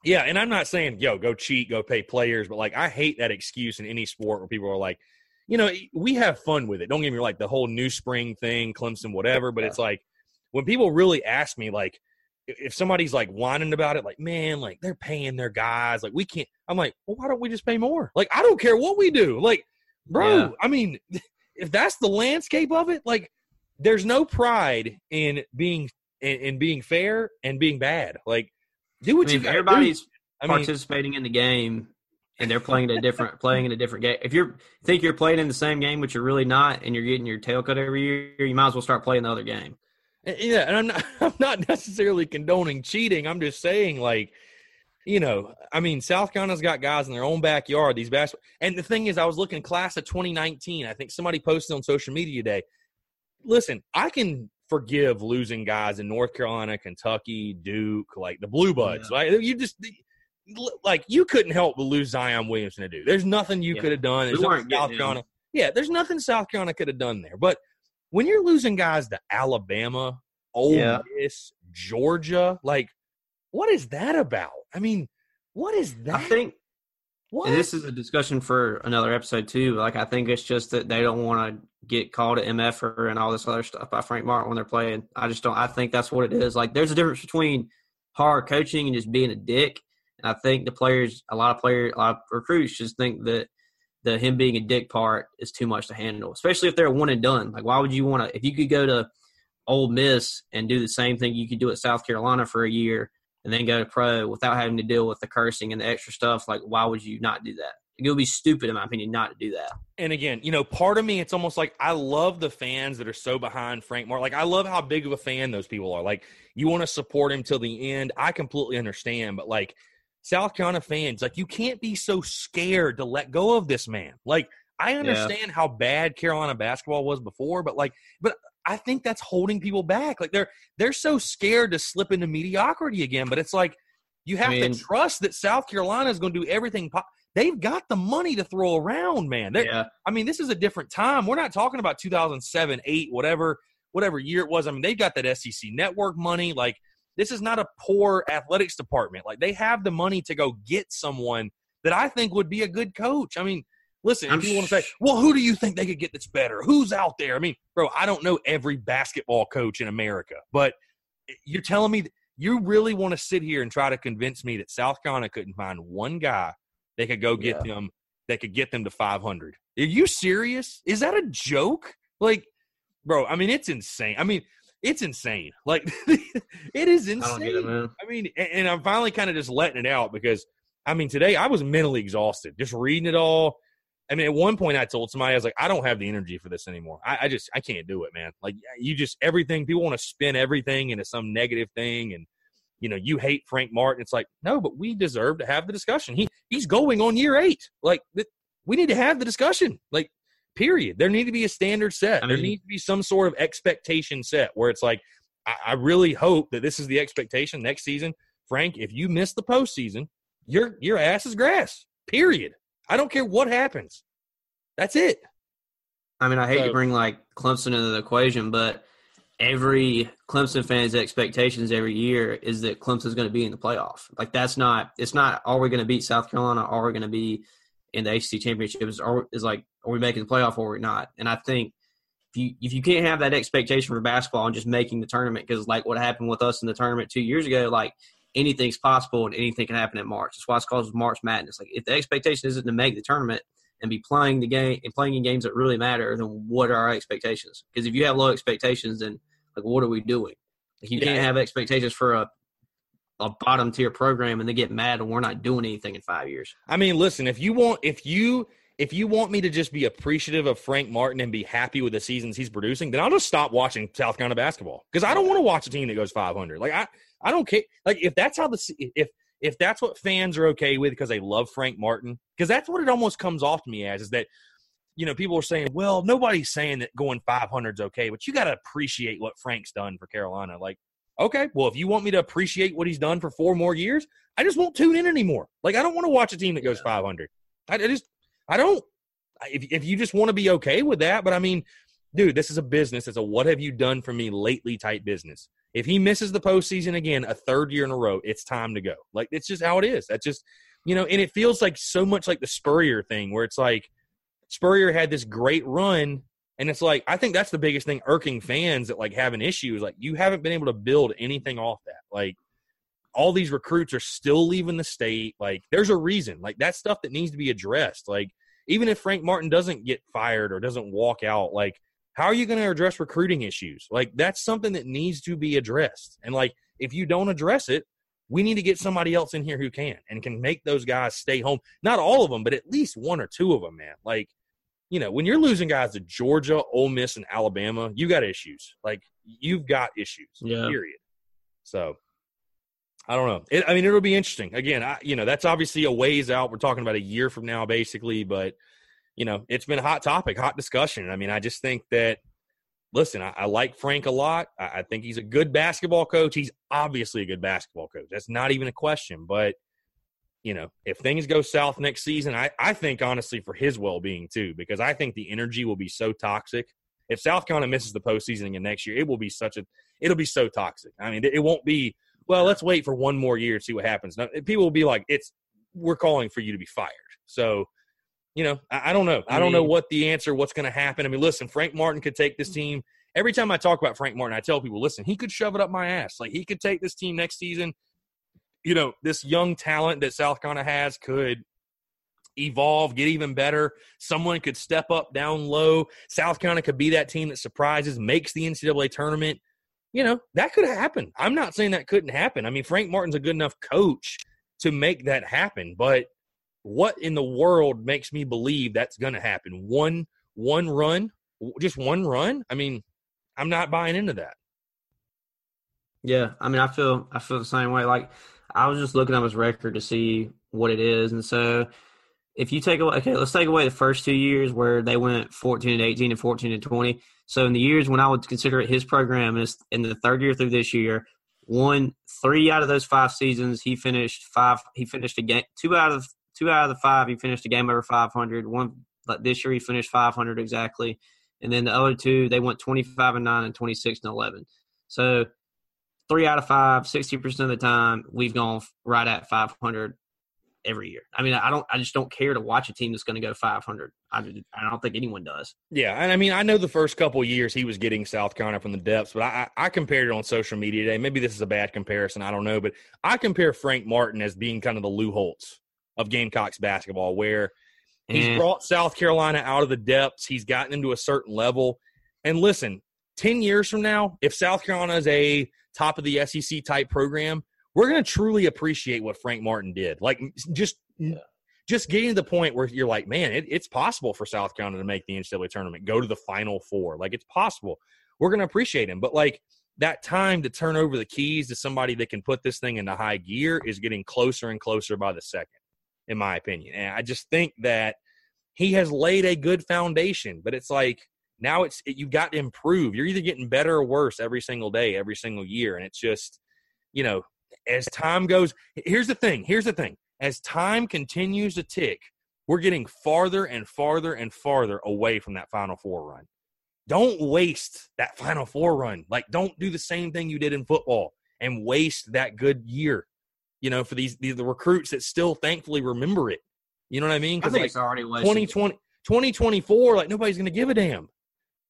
yeah, and I'm not saying yo go cheat, go pay players, but like I hate that excuse in any sport where people are like, you know, we have fun with it. Don't get me like the whole new spring thing, Clemson, whatever. But it's like when people really ask me, like, if somebody's like whining about it, like, man, like they're paying their guys, like we can't. I'm like, well, why don't we just pay more? Like I don't care what we do, like, bro. Yeah. I mean, <laughs> if that's the landscape of it, like, there's no pride in being in, in being fair and being bad. Like, do I what mean, you gotta do. everybody's I mean, participating in the game and they're playing in a different playing in a different game. If you think you're playing in the same game, but you're really not, and you're getting your tail cut every year, you might as well start playing the other game. Yeah, and I'm not <laughs> I'm not necessarily condoning cheating. I'm just saying like you know, I mean, South Carolina's got guys in their own backyard. These basketball, and the thing is, I was looking class of 2019. I think somebody posted on social media today. Listen, I can forgive losing guys in North Carolina, Kentucky, Duke, like the Blue Buds. Right? You just like you couldn't help but lose Zion Williamson to Duke. There's nothing you Yeah. could have done. There's We nothing South him. Carolina. Yeah, there's nothing South Carolina could have done there. But when you're losing guys to Alabama, Ole Yeah. Miss, Georgia, like what is that about? I mean, what is that? I think what? and this is a discussion for another episode too. Like I think it's just that they don't want to get called an MFer and all this other stuff by Frank Martin when they're playing. I just don't. I think that's what it is. Like there's a difference between hard coaching and just being a dick. And I think the players, a lot of players, a lot of recruits just think that the him being a dick part is too much to handle, especially if they're one and done. Like why would you want to? If you could go to Ole Miss and do the same thing you could do at South Carolina for a year and then go to pro without having to deal with the cursing and the extra stuff, like why would you not do that? It would be stupid, in my opinion, not to do that. and again, you know, part of me, it's almost like I love the fans that are so behind Frank Martin. Like, I love how big of a fan those people are. Like, you want to support him till the end. I completely understand, but like South Carolina fans, like, you can't be so scared to let go of this man. Like, I understand how bad Carolina basketball was before, but like, but I think that's holding people back. Like, they're they're so scared to slip into mediocrity again. But it's like you have mean- to trust that South Carolina is going to do everything. Po- They've got the money to throw around, man. They're, Yeah, I mean, this is a different time. We're not talking about 2007, 8, whatever, whatever year it was. I mean, they've got that SEC network money. Like, this is not a poor athletics department. Like, they have the money to go get someone that I think would be a good coach. I mean, listen, I'm if you want to say, well, who do you think they could get that's better? Who's out there? I mean, bro, I don't know every basketball coach in America, but you're telling me you really want to sit here and try to convince me that South Carolina couldn't find one guy they could go get them that could get them to 500. Are you serious? Is that a joke? Like, bro, I mean, it's insane. I mean, it's insane. Like, <laughs> it is I insane. don't get it, man. I mean, a- and I'm finally kind of just letting it out because, I mean, today I was mentally exhausted just reading it all. I mean, at one point I told somebody, I was like, I don't have the energy for this anymore. I, I just, I can't do it, man. Like, you just, everything, people want to spin everything into some negative thing. And, you know, you hate Frank Martin. It's like, no, but we deserve to have the discussion. He, he's going on year eight. Like, th- we need to have the discussion. Like, period. There need to be a standard set. I there needs to be some sort of expectation set where it's like, I, I really hope that this is the expectation next season. Frank, if you miss the postseason, your your ass is grass. Period. I don't care what happens. That's it. I mean, I hate So- to bring like Clemson into the equation, but every Clemson fan's expectations every year is that Clemson's going to be in the playoff. Like that's not. It's not. Are we going to beat South Carolina? Are we going to be in the ACC championship? Is are is like are we making the playoff or are we not? And I think if you if you can't have that expectation for basketball and just making the tournament, because like what happened with us in the tournament two years ago, like anything's possible and anything can happen in March. That's why it's called March Madness. Like if the expectation isn't to make the tournament and be playing the game and playing in games that really matter, then what are our expectations? Because if you have low expectations, then like what are we doing? Like you Yeah. can't have expectations for a a bottom tier program and they get mad and we're not doing anything in five years. I mean, listen, if you want if you if you want me to just be appreciative of Frank Martin and be happy with the seasons he's producing, then I'll just stop watching South Carolina basketball because I don't want to watch a team that goes 500. Like I I don't care. Like if that's how the if if that's what fans are okay with because they love Frank Martin, because that's what it almost comes off to me as is that you know people are saying, well, nobody's saying that going 500 is okay, but you got to appreciate what Frank's done for Carolina. Like, okay, well, if you want me to appreciate what he's done for four more years, I just won't tune in anymore. Like, I don't want to watch a team that goes 500. I, I just, I don't. If if you just want to be okay with that, but I mean, dude, this is a business. It's a what have you done for me lately type business. If he misses the postseason again, a third year in a row, it's time to go. Like it's just how it is. That's just you know, and it feels like so much like the Spurrier thing, where it's like Spurrier had this great run, and it's like I think that's the biggest thing irking fans that like have an issue is like you haven't been able to build anything off that. Like all these recruits are still leaving the state. Like there's a reason. Like that's stuff that needs to be addressed. Like even if Frank Martin doesn't get fired or doesn't walk out, like how are you going to address recruiting issues? Like that's something that needs to be addressed. And like if you don't address it, we need to get somebody else in here who can and can make those guys stay home. Not all of them, but at least one or two of them, man. Like, you know, when you're losing guys to Georgia, Ole Miss, and Alabama, you got issues. Like you've got issues. Yeah. Period. So I don't know. It, I mean, it'll be interesting. Again, I, you know, that's obviously a ways out. We're talking about a year from now, basically. But you know, it's been a hot topic, hot discussion. I mean, I just think that. Listen, I, I like Frank a lot. I, I think he's a good basketball coach. He's obviously a good basketball coach. That's not even a question. But you know, if things go south next season, I, I think honestly for his well being too, because I think the energy will be so toxic. If South Carolina misses the postseason again next year, it will be such a it'll be so toxic. I mean, it won't be well, let's wait for one more year to see what happens. Now, people will be like, it's we're calling for you to be fired. So, you know, I, I don't know. I don't know mm-hmm. what the answer, what's going to happen. I mean, listen, Frank Martin could take this team. Every time I talk about Frank Martin, I tell people, listen, he could shove it up my ass. Like he could take this team next season. You know, this young talent that South Carolina has could evolve, get even better. Someone could step up down low. South Carolina could be that team that surprises, makes the NCAA tournament. You know, that could happen. I'm not saying that couldn't happen. I mean, Frank Martin's a good enough coach to make that happen, but what in the world makes me believe that's going to happen? One one run, just one run? I mean, I'm not buying into that. Yeah, I mean, I feel I feel the same way. Like I was just looking at his record to see what it is, and so if you take away, okay, let's take away the first two years where they went 14 and 18 and 14 and 20. So in the years when I would consider it his program is in the third year through this year, one three out of those five seasons he finished five. He finished a game two out of two out of the five. He finished a game over 500. One like this year he finished 500 exactly, and then the other two they went 25 and nine and 26 and 11. So three out of five, 60% of the time, we've gone right at 500 every year. I mean, I don't, I just don't care to watch a team that's going to go 500. I, I don't think anyone does. Yeah, and I mean, I know the first couple of years he was getting South Carolina from the depths, but I, I compared it on social media today. Maybe this is a bad comparison. I don't know, but I compare Frank Martin as being kind of the Lou Holtz of Gamecocks basketball, where he's And- brought South Carolina out of the depths. He's gotten into a certain level. And listen, 10 years from now, if South Carolina is a top of the SEC type program, we're going to truly appreciate what Frank Martin did. Like just just getting to the point where you're like, man, it, it's possible for South Carolina to make the NCAA tournament, go to the Final Four. Like it's possible. We're going to appreciate him, but like that time to turn over the keys to somebody that can put this thing into high gear is getting closer and closer by the second, in my opinion. And I just think that he has laid a good foundation, but it's like now it's you've got to improve. You're either getting better or worse every single day, every single year, and it's just you know as time goes. Here's the thing. Here's the thing. As time continues to tick, we're getting farther and farther and farther away from that Final Four run. Don't waste that Final Four run. Like, don't do the same thing you did in football and waste that good year. You know, for these, these the recruits that still thankfully remember it. You know what I mean? I Because think like it's already wasted. 2020, 2024, like nobody's going to give a damn.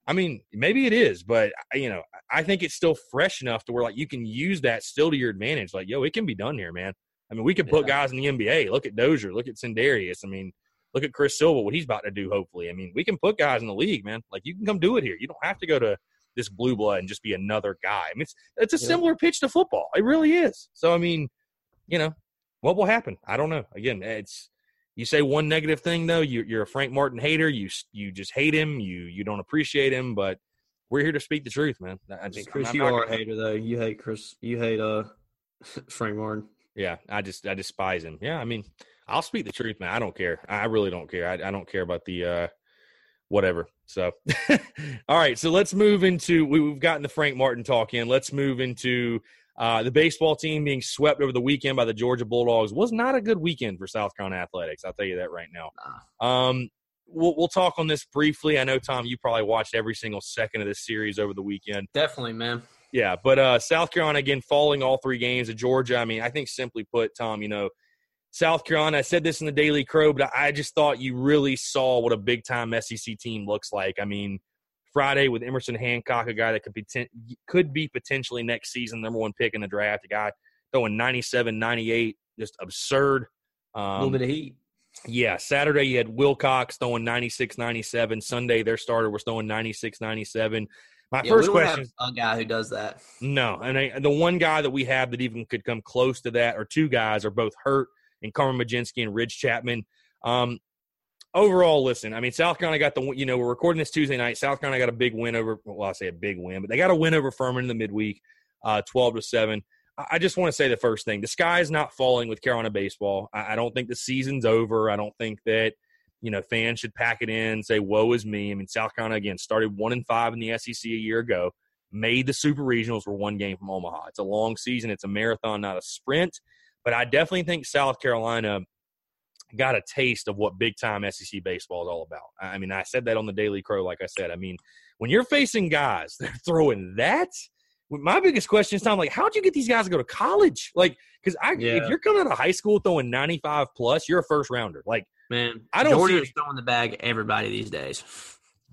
I mean, maybe it is, but you know, I think it's still fresh enough to where like you can use that still to your advantage. Like, yo, it can be done here, man. I mean, we could put Yeah. guys in the NBA. Look at Dozier. Look at Sindarius. I mean, look at Chris Silva, what he's about to do. Hopefully, I mean, we can put guys in the league, man. Like, you can come do it here. You don't have to go to this blue blood and just be another guy. I mean, it's it's a Yeah. similar pitch to football. It really is. So, I mean, you know, what will happen? I don't know. Again, it's you say one negative thing though, you, you're a Frank Martin hater. You you just hate him. You you don't appreciate him. But we're here to speak the truth, man. I just, Chris, I'm you are a hater though. You hate Chris. You hate uh <laughs> Frank Martin. Yeah, I just I despise him. Yeah, I mean, I'll speak the truth, man. I don't care. I really don't care. I, I don't care about the uh whatever. So, <laughs> all right. So let's move into we, we've gotten the Frank Martin talk in. Let's move into uh, the baseball team being swept over the weekend by the Georgia Bulldogs was not a good weekend for South Carolina athletics. I'll tell you that right now. Um, we'll we'll talk on this briefly. I know Tom, you probably watched every single second of this series over the weekend. Definitely, man. Yeah, but uh, South Carolina again falling all three games of Georgia. I mean, I think simply put, Tom, you know, South Carolina. I said this in the Daily Crow, but I just thought you really saw what a big time SEC team looks like. I mean, Friday with Emerson Hancock, a guy that could be could be potentially next season number one pick in the draft, a guy throwing 97, 98, just absurd. Um, a little bit of heat. yeah, Saturday you had Wilcox throwing 96, 97. Sunday their starter was throwing 96, 97. My Yeah, first we question have a guy who does that. no, and I, the one guy that we have that even could come close to that, or two guys, are both hurt, and Carmen Mlodzinski and Ridge Chapman. Um, overall, listen, I mean, South Carolina got the you know we're recording this Tuesday night. South Carolina got a big win over. Well, I say a big win, but they got a win over Furman in the midweek, uh, twelve to seven. I just want to say the first thing: the sky is not falling with Carolina baseball. I, I don't think the season's over. I don't think that you know fans should pack it in and say "woe is me." I mean, South Carolina again started one and five in the SEC a year ago made the super regionals were one game from Omaha. It's a long season, it's a marathon, not a sprint. But I definitely think South Carolina got a taste of what big time SEC baseball is all about. I mean, I said that on the Daily Crow, like I said. I mean, when you're facing guys <laughs> that are throwing that, my biggest question is, Tom, like, how'd you get these guys to go to college? Like, because I, Yeah. if you're coming out of high school throwing 95 plus, you're a first rounder. Like, Man, I don't see Georgia's it. throwing the bag at everybody these days.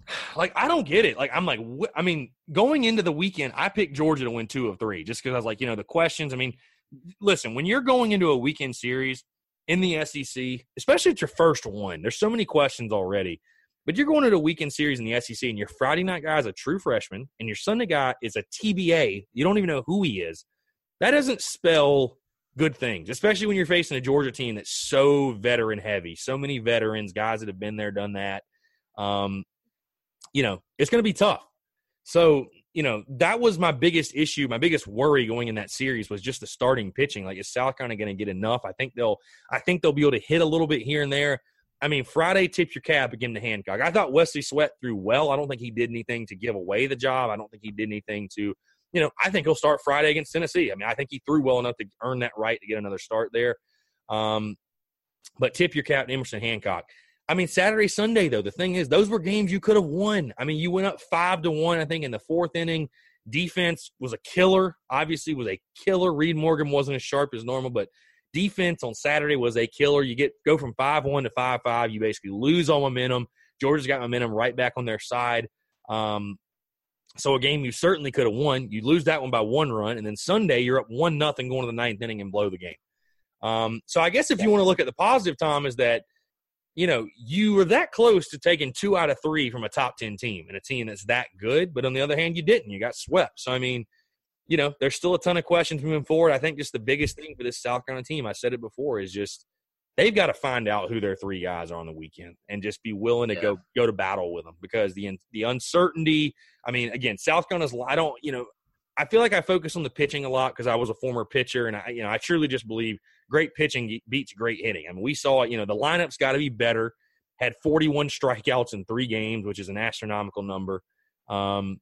<sighs> like I don't get it. Like I'm like, wh- I mean, going into the weekend, I picked Georgia to win two of three, just because I was like, you know, the questions. I mean, listen, when you're going into a weekend series in the SEC, especially at your first one, there's so many questions already. But you're going to a weekend series in the SEC, and your Friday night guy is a true freshman, and your Sunday guy is a TBA. You don't even know who he is. That doesn't spell good things, especially when you're facing a Georgia team that's so veteran heavy, so many veterans, guys that have been there, done that. Um, you know, it's going to be tough. So, you know, that was my biggest issue. My biggest worry going in that series was just the starting pitching. Like, is South Carolina going to get enough? I think they'll. I think they'll be able to hit a little bit here and there. I mean, Friday, tip your cap again to Hancock. I thought Wesley Sweat threw well. I don't think he did anything to give away the job. I don't think he did anything to, you know, I think he'll start Friday against Tennessee. I mean, I think he threw well enough to earn that right to get another start there. Um, but tip your cap to Emerson Hancock. I mean, Saturday, Sunday, though, the thing is, those were games you could have won. I mean, you went up five to one, I think, in the fourth inning. Defense was a killer, obviously, was a killer. Reed Morgan wasn't as sharp as normal, but defense on Saturday was a killer. You get go from five one to five five. You basically lose all momentum. Georgia's got momentum right back on their side. Um, so a game you certainly could have won. You lose that one by one run, and then Sunday you're up one nothing going to the ninth inning and blow the game. Um, so I guess if you want to look at the positive, Tom, is that you know you were that close to taking two out of three from a top ten team and a team that's that good, but on the other hand, you didn't. You got swept. So I mean, you know, there's still a ton of questions moving forward. I think just the biggest thing for this South Carolina team, I said it before, is just they've got to find out who their three guys are on the weekend and just be willing to Yeah. go go to battle with them because the the uncertainty. I mean, again, South Carolina's. I don't, you know, I feel like I focus on the pitching a lot because I was a former pitcher, and I, you know, I truly just believe great pitching beats great hitting. I mean, we saw, you know, the lineup's got to be better. Had 41 strikeouts in three games, which is an astronomical number. Um,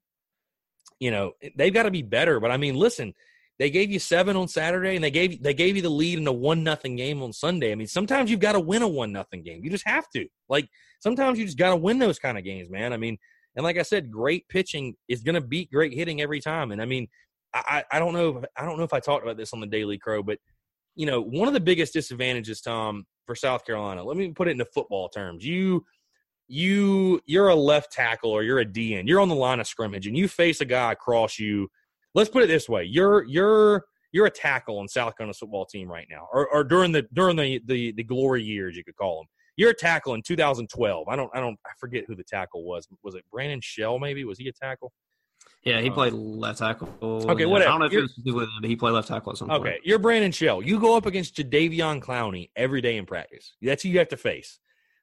you know, they've got to be better. But I mean, listen, they gave you seven on Saturday, and they gave they gave you the lead in a one nothing game on Sunday. I mean, sometimes you've got to win a one nothing game. You just have to. Like sometimes you just got to win those kind of games, man. I mean, and like I said, great pitching is going to beat great hitting every time. And I mean, I, I don't know if, I don't know if I talked about this on the Daily Crow, but you know, one of the biggest disadvantages, Tom, for South Carolina. Let me put it into football terms. You you you're a left tackle or you're a DN. You're on the line of scrimmage and you face a guy across you. Let's put it this way: you're you're you're a tackle on South Carolina's football team right now, or, or during the during the, the the glory years, you could call them. You're a tackle in 2012. I don't I don't I forget who the tackle was. Was it Brandon Shell? Maybe was he a tackle? Yeah, he Um, played left tackle. Okay, Yeah, whatever. I don't know if You're- it was to do with it, but he played left tackle at some point. Okay, you're Brandon Shell. You go up against Jadeveon Clowney every day in practice. That's who you have to face.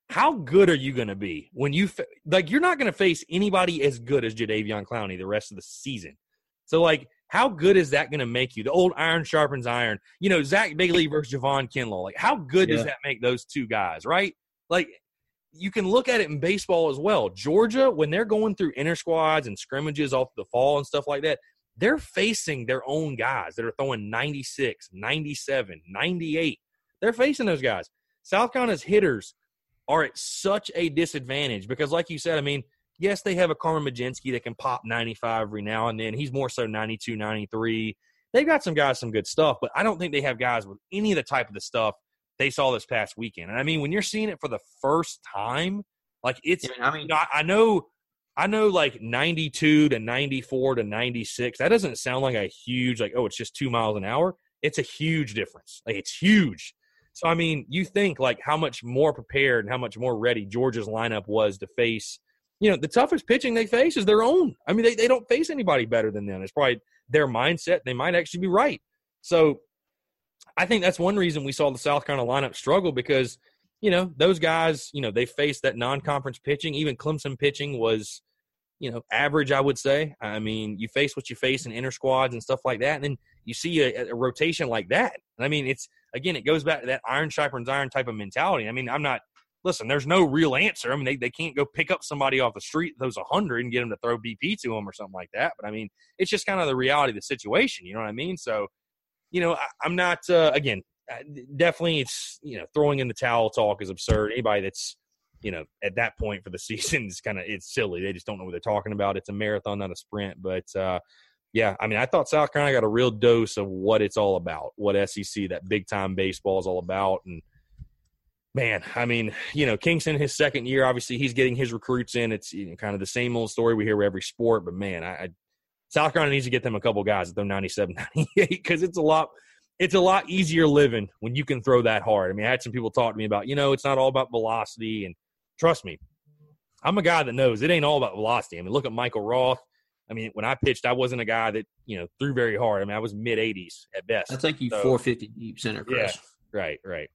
How good are you going to be when you fa- like? You're not going to face anybody as good as Jadeveon Clowney the rest of the season. So, like, how good is that going to make you? The old iron sharpens iron. You know, Zach Bailey versus Javon Kinlaw. Like, how good does that make those two guys? Right? Like, you can look at it in baseball as well. Georgia, when they're going through inter squads and scrimmages off the fall and stuff like that, they're facing their own guys that are throwing 96, 97, 98. They're facing those guys. South Carolina's hitters are at such a disadvantage because, like you said, I mean, yes, they have a Carmen Mlodzinski that can pop 95 every now and then. He's more so 92, 93. They've got some guys, some good stuff, but I don't think they have guys with any of the type of the stuff they saw this past weekend. And I mean, when you're seeing it for the first time, like it's, I mean, you know, I, I know, I know, like 92 to 94 to 96. That doesn't sound like a huge, like, oh, it's just two miles an hour. It's a huge difference. Like, it's huge. So, I mean, you think like how much more prepared and how much more ready Georgia's lineup was to face, you know, the toughest pitching they face is their own. I mean, they, they don't face anybody better than them. It's probably their mindset. They might actually be right. So, I think that's one reason we saw the South Carolina lineup struggle because, you know, those guys, you know, they faced that non conference pitching. Even Clemson pitching was, you know, average, I would say. I mean, you face what you face in inter squads and stuff like that. And then you see a, a rotation like that. And I mean, it's, again, it goes back to that iron sharpens iron type of mentality. I mean, I'm not, listen, there's no real answer. I mean, they, they can't go pick up somebody off the street, those 100, and get them to throw BP to them or something like that. But I mean, it's just kind of the reality of the situation. You know what I mean? So, you know, I, I'm not, uh, again, definitely it's, you know, throwing in the towel talk is absurd. Anybody that's, you know, at that point for the <laughs> season is kind of, it's silly. They just don't know what they're talking about. It's a marathon, not a sprint. But, uh, yeah, I mean, I thought South Carolina got a real dose of what it's all about, what SEC, that big time baseball is all about. And man, I mean, you know, Kingston, his second year, obviously he's getting his recruits in. It's you know, kind of the same old story we hear with every sport, but man, I, I South Carolina needs to get them a couple guys at their 97, <laughs> 98 because it's a lot. It's a lot easier living when you can throw that hard. I mean, I had some people talk to me about, you know, it's not all about velocity. And trust me, I'm a guy that knows it ain't all about velocity. I mean, look at Michael Roth. I mean, when I pitched, I wasn't a guy that you know threw very hard. I mean, I was mid 80s at best. I think you so, 450 deep center, Chris. Yeah, right, right.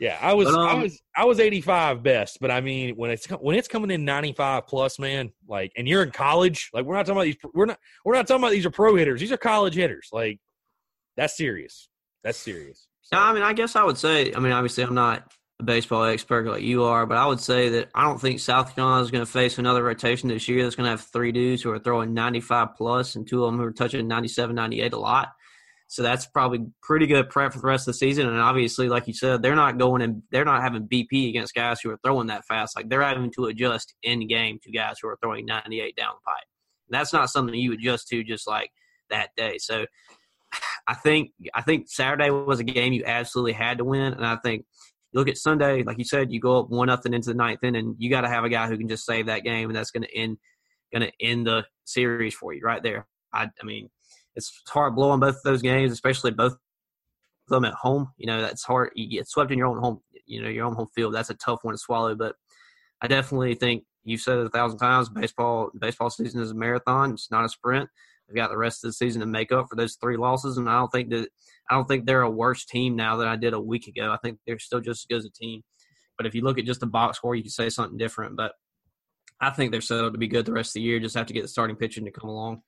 Yeah, I was, but, um, I was, I was 85 best. But I mean, when it's when it's coming in 95 plus, man, like, and you're in college, like, we're not talking about these. We're not, we're not talking about these are pro hitters. These are college hitters. Like, that's serious. That's serious. So. I mean, I guess I would say. I mean, obviously, I'm not a baseball expert like you are, but I would say that I don't think South Carolina is going to face another rotation this year that's going to have three dudes who are throwing 95 plus and two of them who are touching 97, 98 a lot. So that's probably pretty good prep for the rest of the season. And obviously, like you said, they're not going and they're not having BP against guys who are throwing that fast. Like they're having to adjust in game to guys who are throwing 98 down the pipe. And that's not something you adjust to just like that day. So I think I think Saturday was a game you absolutely had to win, and I think you look at Sunday, like you said, you go up one nothing into the ninth inning. You got to have a guy who can just save that game, and that's going to end going to end the series for you right there. I, I mean, it's hard blowing both of those games, especially both them at home. You know, that's hard. You get swept in your own home, you know, your own home field. That's a tough one to swallow. But I definitely think you've said it a thousand times. Baseball, baseball season is a marathon. It's not a sprint. They've got the rest of the season to make up for those three losses, and I don't think that I don't think they're a worse team now than I did a week ago. I think they're still just as good as a team. But if you look at just the box score, you can say something different. But I think they're set up to be good the rest of the year. Just have to get the starting pitching to come along.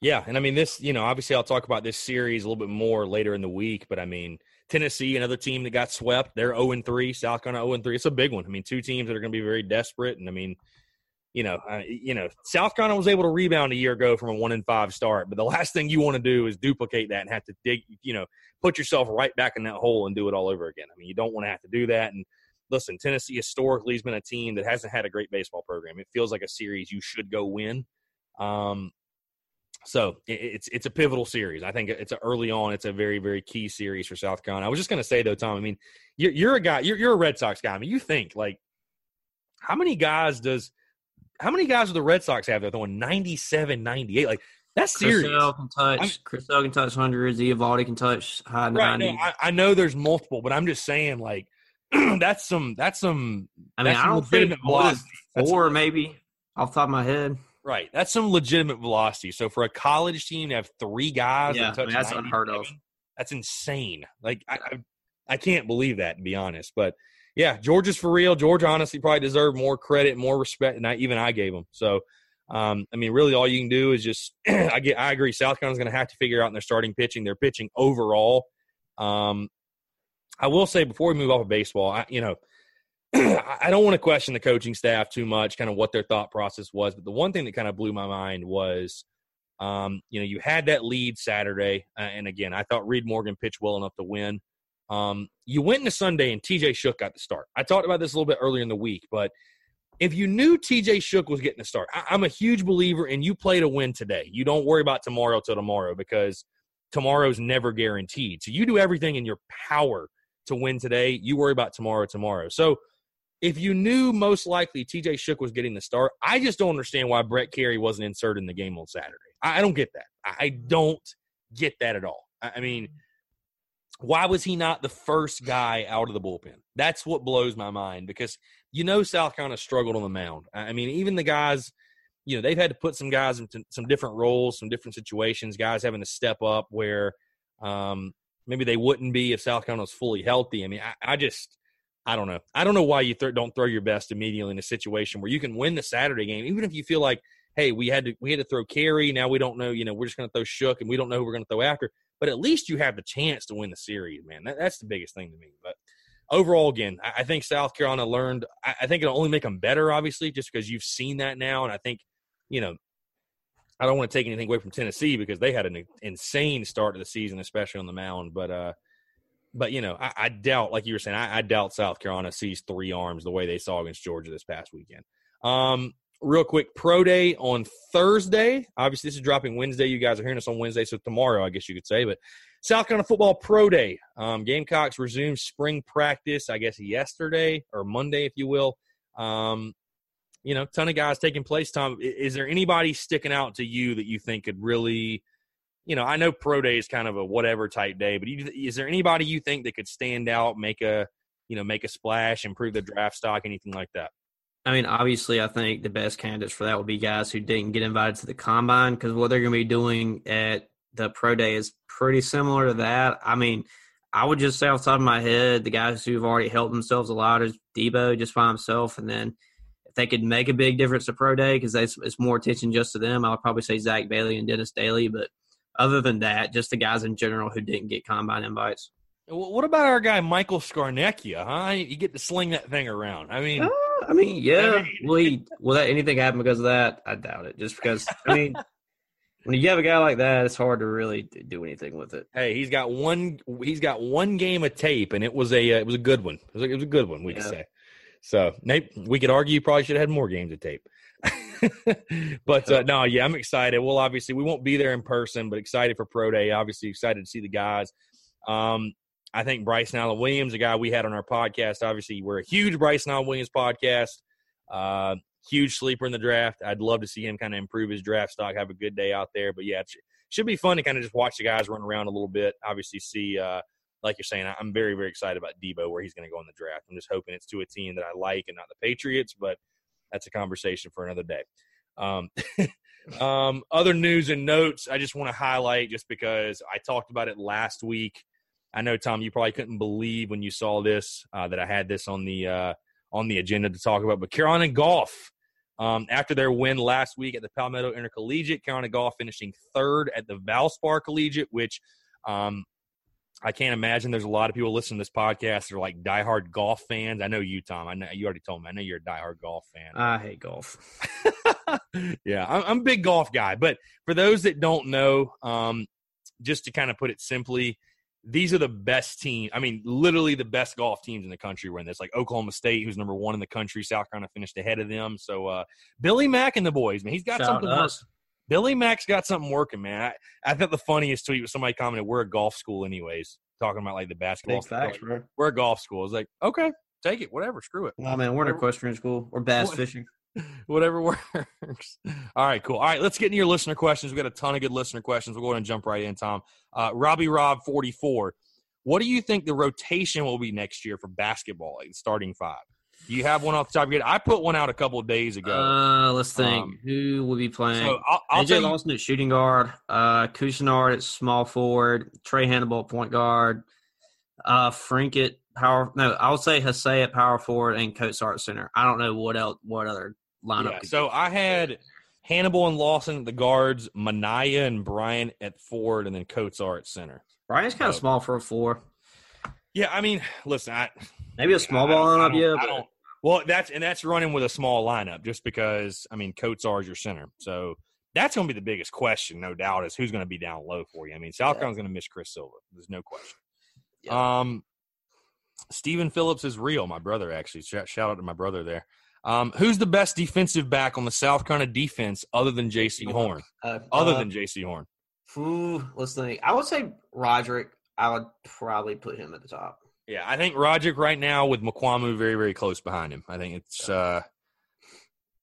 Yeah, and I mean this. You know, obviously, I'll talk about this series a little bit more later in the week. But I mean, Tennessee, another team that got swept, they're 0 3, South Carolina 0 3. It's a big one. I mean, two teams that are going to be very desperate. And I mean, you know, uh, you know, South Carolina was able to rebound a year ago from a one and five start, but the last thing you want to do is duplicate that and have to dig, you know, put yourself right back in that hole and do it all over again. I mean, you don't want to have to do that. And listen, Tennessee historically has been a team that hasn't had a great baseball program. It feels like a series you should go win. Um, so it's it's a pivotal series. I think it's a early on. It's a very very key series for South Carolina. I was just going to say though, Tom. I mean, you're, you're a guy. You're, you're a Red Sox guy. I mean, you think like how many guys does how many guys do the Red Sox have? They're throwing 97, 98. Like that's serious. Chris Sale can touch. I'm, Chris Sale can touch hundreds. Eovaldi can touch high right, No, I, I, know there's multiple, but I'm just saying like <clears throat> that's some that's some. I mean, I don't think four maybe off top of my head. Right, that's some legitimate velocity. So for a college team to have three guys, yeah, I mean, that's unheard of. That's insane. Like I, I, I can't believe that to be honest, but yeah, George is for real. George honestly probably deserved more credit, more respect than I, even I gave him. So, um, I mean, really, all you can do is just <clears throat> I get. I agree. South Carolina's going to have to figure out in their starting pitching, their pitching overall. Um, I will say before we move off of baseball, I, you know, <clears throat> I don't want to question the coaching staff too much, kind of what their thought process was. But the one thing that kind of blew my mind was, um, you know, you had that lead Saturday, uh, and again, I thought Reed Morgan pitched well enough to win. Um, you went into Sunday and TJ Shook got the start. I talked about this a little bit earlier in the week, but if you knew TJ Shook was getting the start, I, am a huge believer in you play to win today. You don't worry about tomorrow till tomorrow because tomorrow's never guaranteed. So you do everything in your power to win today. You worry about tomorrow tomorrow. So if you knew most likely TJ Shook was getting the start, I just don't understand why Brett Kerry wasn't inserted in the game on Saturday. I, don't get that. I don't get that at all. I mean – why was he not the first guy out of the bullpen? That's what blows my mind because you know South Carolina struggled on the mound. I mean, even the guys, you know, they've had to put some guys into some different roles, some different situations. Guys having to step up where um, maybe they wouldn't be if South Carolina was fully healthy. I mean, I, I just, I don't know. I don't know why you th- don't throw your best immediately in a situation where you can win the Saturday game, even if you feel like, hey, we had to we had to throw Kerry. Now we don't know. You know, we're just going to throw Shook, and we don't know who we're going to throw after but at least you have the chance to win the series, man. That, that's the biggest thing to me. But overall, again, I, I think South Carolina learned. I, I, think it'll only make them better, obviously, just because you've seen that now. And I think, you know, I don't want to take anything away from Tennessee because they had an insane start to the season, especially on the mound. But, uh, but you know, I, I doubt, like you were saying, I, I doubt South Carolina sees three arms the way they saw against Georgia this past weekend. Um, real quick, pro day on Thursday. Obviously, this is dropping Wednesday. You guys are hearing us on Wednesday, so tomorrow, I guess you could say. But South Carolina football pro day. Um, Gamecocks resumed spring practice. I guess yesterday or Monday, if you will. Um, you know, ton of guys taking place. Tom, is there anybody sticking out to you that you think could really? You know, I know pro day is kind of a whatever type day, but is there anybody you think that could stand out, make a you know, make a splash, improve the draft stock, anything like that? I mean, obviously, I think the best candidates for that would be guys who didn't get invited to the combine because what they're going to be doing at the pro day is pretty similar to that. I mean, I would just say off the top of my head, the guys who've already helped themselves a lot is Deebo just by himself, and then if they could make a big difference to pro day because it's more attention just to them, I would probably say Zach Bailey and Dennis Daley. But other than that, just the guys in general who didn't get combine invites. What about our guy Michael Scarnecchia? Huh? You get to sling that thing around. I mean, Uh, I mean, yeah. I mean- will, he, will that anything happen because of that? I doubt it. Just because, I mean, <laughs> when you have a guy like that, it's hard to really do anything with it. hey, he's got one. He's got one game of tape, and it was a uh, it was a good one. It was a, it was a good one. We could say. So, Nate, we could argue you probably should have had more games of tape. <laughs> but uh, no, yeah, I'm excited. Well, obviously, we won't be there in person, but excited for pro day. Obviously, excited to see the guys. Um, I think Bryson Allen Williams, a guy we had on our podcast. Obviously, we're a huge Bryson Allen Williams podcast. Uh, huge sleeper in the draft. I'd love to see him kind of improve his draft stock, have a good day out there. But yeah, it should be fun to kind of just watch the guys run around a little bit. Obviously, see, uh, like you're saying, I'm very, very excited about Deebo where he's going to go in the draft. I'm just hoping it's to a team that I like and not the Patriots, but that's a conversation for another day. Um, <laughs> um, other news and notes, I just want to highlight just because I talked about it last week. I know Tom, you probably couldn't believe when you saw this uh, that I had this on the uh, on the agenda to talk about. But Carolina Golf, um, after their win last week at the Palmetto Intercollegiate, Carolina Golf finishing third at the Valspar Collegiate, which um, I can't imagine there's a lot of people listening to this podcast that are like diehard golf fans. I know you, Tom. I know you already told me. I know you're a diehard golf fan. I hate golf. <laughs> yeah, I'm, I'm a big golf guy. But for those that don't know, um, just to kind of put it simply, these are the best team. I mean, literally the best golf teams in the country were in this. Like Oklahoma State, who's number one in the country. South Carolina finished ahead of them. So uh, Billy Mack and the boys, man, he's got Shout out something. To work- us. Billy Mack's got something working, man. I, I thought the funniest tweet was somebody commented, "We're a golf school, anyways," talking about like the basketball. Facts, bro. We're a golf school. It's like, okay, take it, whatever, screw it Well, man, we're in equestrian school. We're bass What? fishing. <laughs> whatever works. All right, cool. All right, let's get into your listener questions. We got a ton of good listener questions. We'll go ahead and jump right in, Tom. Uh, Robbie Rob forty four. What do you think the rotation will be next year for basketball, like the starting five? Do you have one off the top of your head? I put one out a couple of days ago. Uh, let's think. Um, Who will be playing? so I'll, I'll AJ Lawson at shooting guard, uh, Couisnard at small forward, Trae Hannibal at point guard, uh, Frank at power. No, I'll say Hase at power forward and Coates at center. I don't know what else, what other lineup. Yeah, so be. I had Hannibal and Lawson at the guards, Minaya and Brian at forward, and then Coates are at center. Brian's kind of Oh. small for a four. Yeah, I mean, listen, I Maybe a small ball lineup, yeah. I don't- well, that's and that's running with a small lineup, just because I mean, Coates are your center, so that's going to be the biggest question, no doubt, is who's going to be down low for you. I mean, South Yeah. Carolina's going to miss Chris Silva. There's no question. Yeah. Um, Stephen Phillips is real. My brother actually. Shout, shout out to my brother there. Um, who's the best defensive back on the South Carolina defense other than Jaycee Horn? uh, Other uh, than Jaycee Horn. Ooh, let's think. I would say Roderick. I would probably put him at the top. Yeah, I think Roderick right now with Mukuamu very, very close behind him. I think it's uh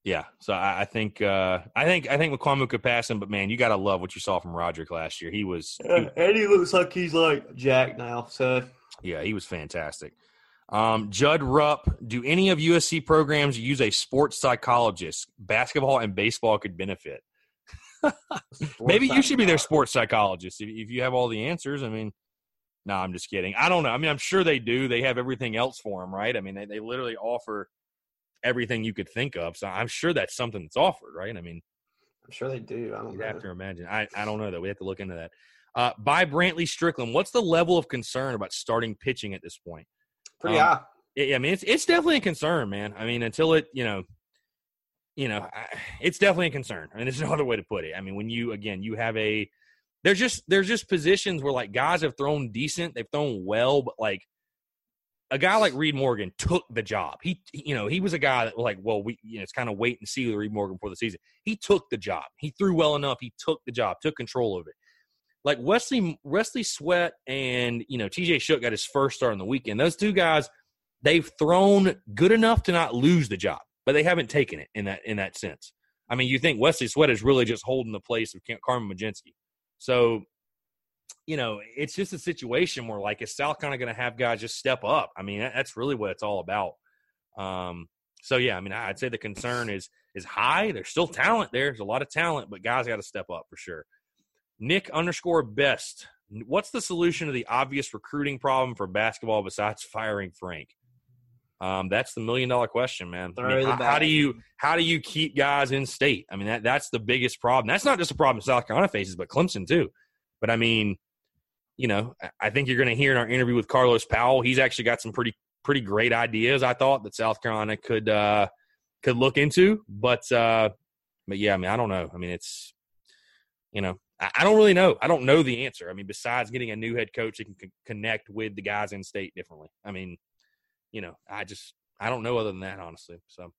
yeah. So I, I think uh I think I think Mukuamu could pass him, but man, you gotta love what you saw from Roderick last year. He was he- and he looks like he's like Jack now. So yeah, he was fantastic. Um, Judd Rupp, do any of USC programs use a sports psychologist? Basketball and baseball could benefit. <laughs> Maybe you should be their sports psychologist if, if you have all the answers. I mean, no, I'm just kidding. I don't know. I mean, I'm sure they do. They have everything else for them, right? I mean, they, they literally offer everything you could think of. So I'm sure that's something that's offered, right? I mean, I'm sure they do. I don't you'd know. have to imagine. I, I don't know that. We have to look into that. Uh, by Brantley Strickland, what's the level of concern about starting pitching at this point? Pretty Um, high. Yeah, I mean, it's it's definitely a concern, man. I mean, until it, you know, you know, I- it's definitely a concern. I mean, there's no other way to put it. I mean, when you again, you have a there's just there's just positions where like guys have thrown decent, they've thrown well, but like a guy like Reed Morgan took the job. He, you know, he was a guy that was like, well, we, you know, it's kind of wait and see with Reed Morgan before the season. He took the job. He threw well enough. He took the job, took control of it. Like Wesley, Wesley Sweat and you know T.J. Shook got his first start on the weekend. Those two guys, they've thrown good enough to not lose the job, but they haven't taken it in that in that sense. I mean, you think Wesley Sweat is really just holding the place of Carmen Mlodzinski. So you know, it's just a situation where like is South kind of going to have guys just step up? I mean, that's really what it's all about. Um, so yeah, I mean, I'd say the concern is is high. There's still talent there. There's a lot of talent, but guys got to step up for sure. Nick underscore best. What's the solution to the obvious recruiting problem for basketball besides firing Frank? Um, that's the million dollar question, man. I mean, how, how, do you how do you keep guys in state? I mean, that that's the biggest problem. That's not just a problem South Carolina faces, but Clemson too. But I mean, you know, I think you're going to hear in our interview with Carlos Powell, he's actually got some pretty pretty great ideas. I thought that South Carolina could uh, could look into, but uh, but yeah, I mean, I don't know. I mean, it's you know, I, I don't really know. I don't know the answer. I mean, besides getting a new head coach that can c- connect with the guys in state differently. I mean, you know, I just I don't know other than that, honestly. So,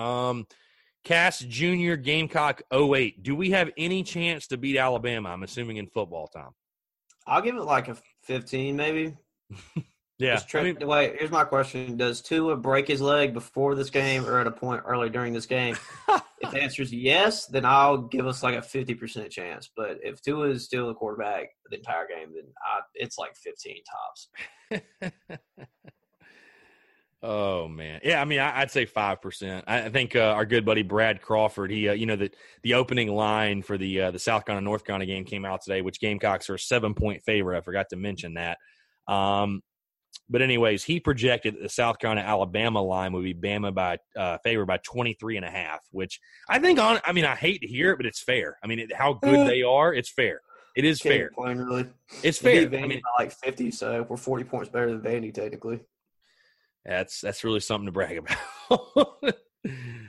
um, Cass Junior Gamecock 08. Do we have any chance to beat Alabama? I'm assuming in football time. I'll give it like a 15, maybe. <laughs> yeah. I mean, wait, here's my question: Does Tua break his leg before this game, or at a point early during this game? <laughs> if the answer is yes, then I'll give us like a 50 percent chance. But if Tua is still the quarterback the entire game, then I, it's like 15 tops. <laughs> Oh man, yeah. I mean, I, would say five percent. I, think uh, our good buddy Brad Crawford. He, uh, you know, the the opening line for the uh, the South Carolina North Carolina game came out today, which Gamecocks are a seven point favorite. I forgot to mention that. Um, but anyways, he projected the South Carolina Alabama line would be Bama by uh, favored by 23 and a half, which I think on. I mean, I hate to hear it, but it's fair. I mean, it, how good they are, it's fair. It is fair. Complain, really. It's fair. I mean, like 50, so we're 40 points better than Vandy technically. That's that's really something to brag <laughs> about.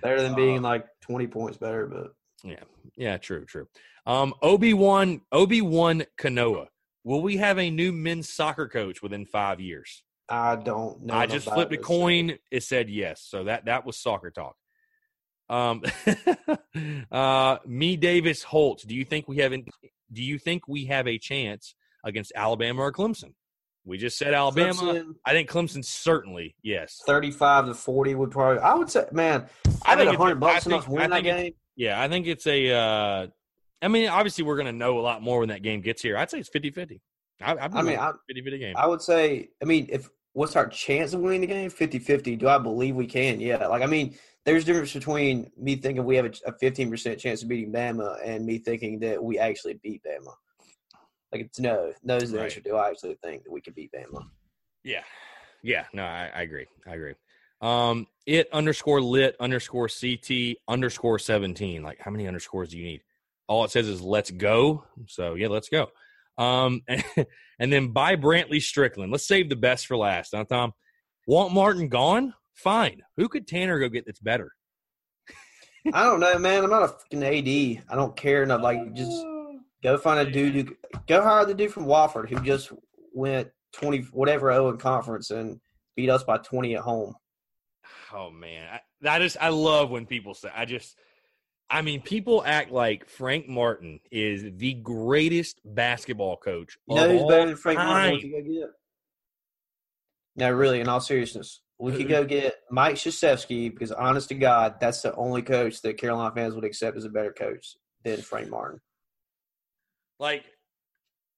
better than being uh, like twenty points better, but yeah, yeah, true, true. Um, Obi Wan Obi Wan Kanoa. Will we have a new men's soccer coach within five years? I don't know. I just flipped a coin. It said yes, so that that was soccer talk. Um, <laughs> uh, me Davis Holt. Do you think we have? In do you think we have a chance against Alabama or Clemson? We just said Alabama. Clemson, I think Clemson certainly yes. Thirty-five to forty would probably. I would say, man, I, I think hundred bucks enough win that game. Yeah, I think it's a. Uh, I mean, obviously, we're going to know a lot more when that game gets here. I'd say it's 50-50. I, I, I mean, 50-50 game. I would say. I mean, if what's our chance of winning the game? 50-50. Do I believe we can? Yeah. Like, I mean, there's a difference between me thinking we have a fifteen percent chance of beating Bama and me thinking that we actually beat Bama. Like it's no, no is the right. answer. Do I actually think that we could beat Bama? Yeah, yeah. No, I, I agree. I agree. Um, it underscore lit underscore ct underscore seventeen. Like how many underscores do you need? All it says is let's go. So yeah, let's go. Um, and, <laughs> and then by Brantley Strickland. Let's save the best for last. Huh, Tom? Want Martin gone? Fine. Who could Tanner go get that's better? I don't know, man. I'm not a fucking AD. I don't care enough. Like just Go find a dude who go hire the dude from Wofford who just went twenty whatever O in conference and beat us by twenty at home. Oh man, I, that is I love when people say I just. I mean, people act like Frank Martin is the greatest basketball coach. You know who's better than Frank time. Martin? We could go get. No, really, in all seriousness, we could uh, go get Mike Krzyzewski because, honest to God, that's the only coach that Carolina fans would accept as a better coach than Frank Martin. Like,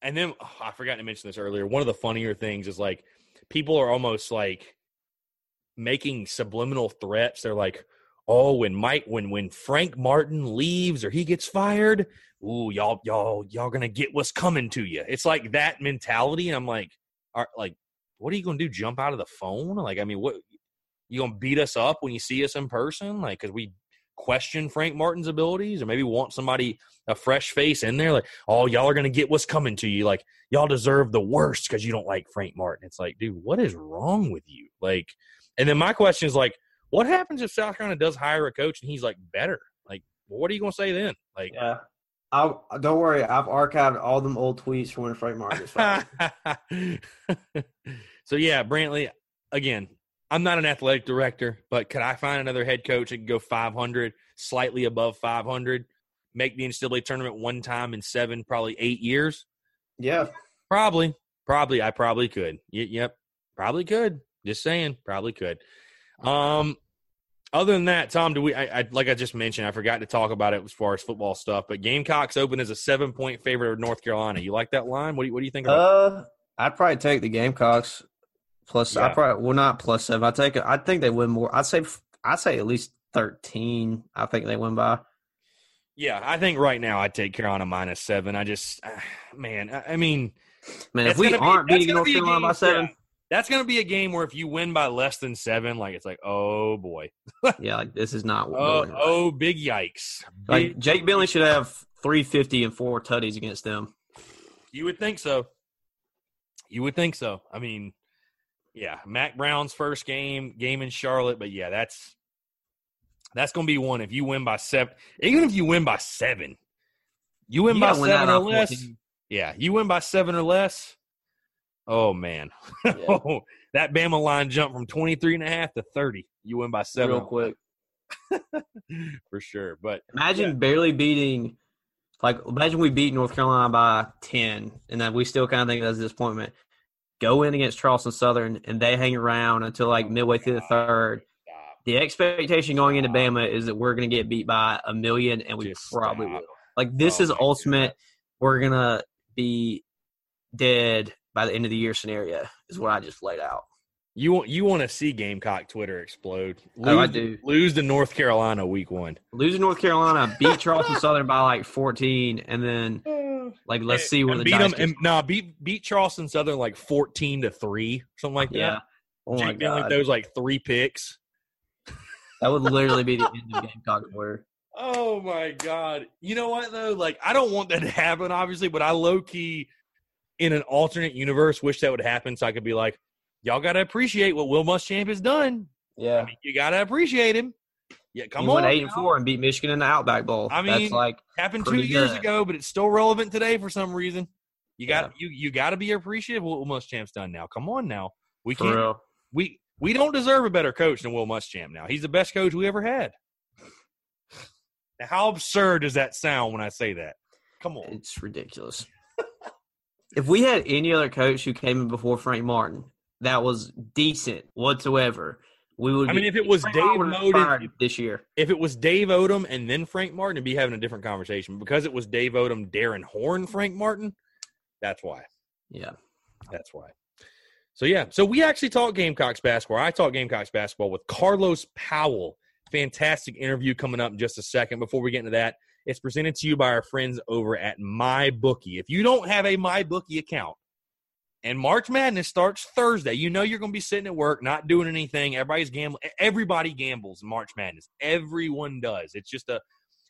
and then oh, I forgot to mention this earlier. One of the funnier things is like people are almost like making subliminal threats. They're like, "Oh, when Mike, when when Frank Martin leaves or he gets fired, ooh, y'all y'all y'all gonna get what's coming to you." It's like that mentality, and I'm like, are, like, what are you gonna do? Jump out of the phone? Like, I mean, what you gonna beat us up when you see us in person? Like, because we question Frank Martin's abilities or maybe want somebody a fresh face in there like oh y'all are going to get what's coming to you. Like y'all deserve the worst cuz you don't like Frank Martin. It's like dude what is wrong with you? Like and then my question is like what happens if South Carolina does hire a coach and he's like better? Like what are you going to say then? Like yeah. I'll, uh, don't worry. I've archived all them old tweets from when Frank Martin was <laughs> So yeah, Brantley. Again, I'm not an athletic director, but could I find another head coach that can go 500, slightly above 500, make the NCAA tournament one time in seven, probably eight years? Yeah. Probably, probably, I probably could. Y- yep, probably could. Just saying, probably could. Um, other than that, Tom, do we? I, I like I just mentioned, I forgot to talk about it as far as football stuff. But Gamecocks open as a seven point favorite of North Carolina. You like that line? What do you, what do you think? About Uh, I'd probably take the Gamecocks plus. Yeah. I probably well not plus seven. I take. it. I think they win more. I'd say. I'd say at least thirteen. I think they win by. Yeah, I think right now I'd take Carolina minus seven. I just, ah, man, I, I mean, Man, if we aren't that's beating North be Carolina game- by seven, yeah. that's going to be a game where if you win by less than seven, like it's like, oh boy, <laughs> yeah, like this is not. oh, right. oh, big yikes. like Jake Bentley should have three fifty and four tutties against them. you would think so. You would think so. I mean, yeah, Mack Brown's first game, game in Charlotte, but yeah, that's that's going to be one. If you win by seven, even if you win by seven, you win You by seven or less. 14. Yeah, you win by seven or less. Oh man, Yeah. <laughs> that Bama line jumped from 23 and a half to 30. You win by seven real quick. <laughs> for sure. But Imagine barely beating, like, imagine we beat North Carolina by 10, and then we still kind of think that's a disappointment. Go in against Charleston Southern, and they hang around until like midway through the third. The expectation going into Bama is that we're going to get beat by a million, and we Just probably stop. will. Like, this Oh is ultimate. We're going to be dead by the end of the year scenario, is what I just laid out. You want you want to see Gamecock Twitter explode? Lose, Oh, I do. Lose to North Carolina week one. Losing North Carolina, beat <laughs> Charleston Southern by like 14, and then, <sighs> like, let's see where And the beat dice them. gets And, nah, beat beat Charleston Southern like 14 to three, something like that. Yeah. Oh my Jake Bentley god. throws like three picks. That would literally be the <laughs> end of Gamecock Twitter. Oh my god! You know what though? Like, I don't want that to happen, obviously, but I low key, in an alternate universe, wish that would happen so I could be like, y'all got to appreciate what Will Muschamp has done. Yeah. I mean, you got to appreciate him. Yeah, come he on. went eight and four and beat Michigan in the Outback Bowl. I mean, That's like Happened two years good. ago, but it's still relevant today for some reason. You got you you got to be appreciative of what Will Muschamp's done now. Come on now, we for can't real. we we don't deserve a better coach than Will Muschamp. Now he's the best coach we ever had. Now, how absurd does that sound when I say that? Come on, It's ridiculous. if we had any other coach who came in before Frank Martin that was decent whatsoever, we would. I be- mean, if it was Frank Dave Martin would've Moden- fired this year. if it was Dave Odom and then Frank Martin, it'd be having a different conversation. Because it was Dave Odom, Darrin Horn, Frank Martin, that's why. Yeah. That's why. So yeah, so we actually talked Gamecocks basketball. I talked Gamecocks basketball with Carlos Powell. Fantastic interview coming up in just a second. Before we get into that, it's presented to you by our friends over at MyBookie. If you don't have a MyBookie account, and March Madness starts Thursday, you know you're going to be sitting at work, not doing anything. Everybody's gambling. Everybody gambles in March Madness. Everyone does. It's just a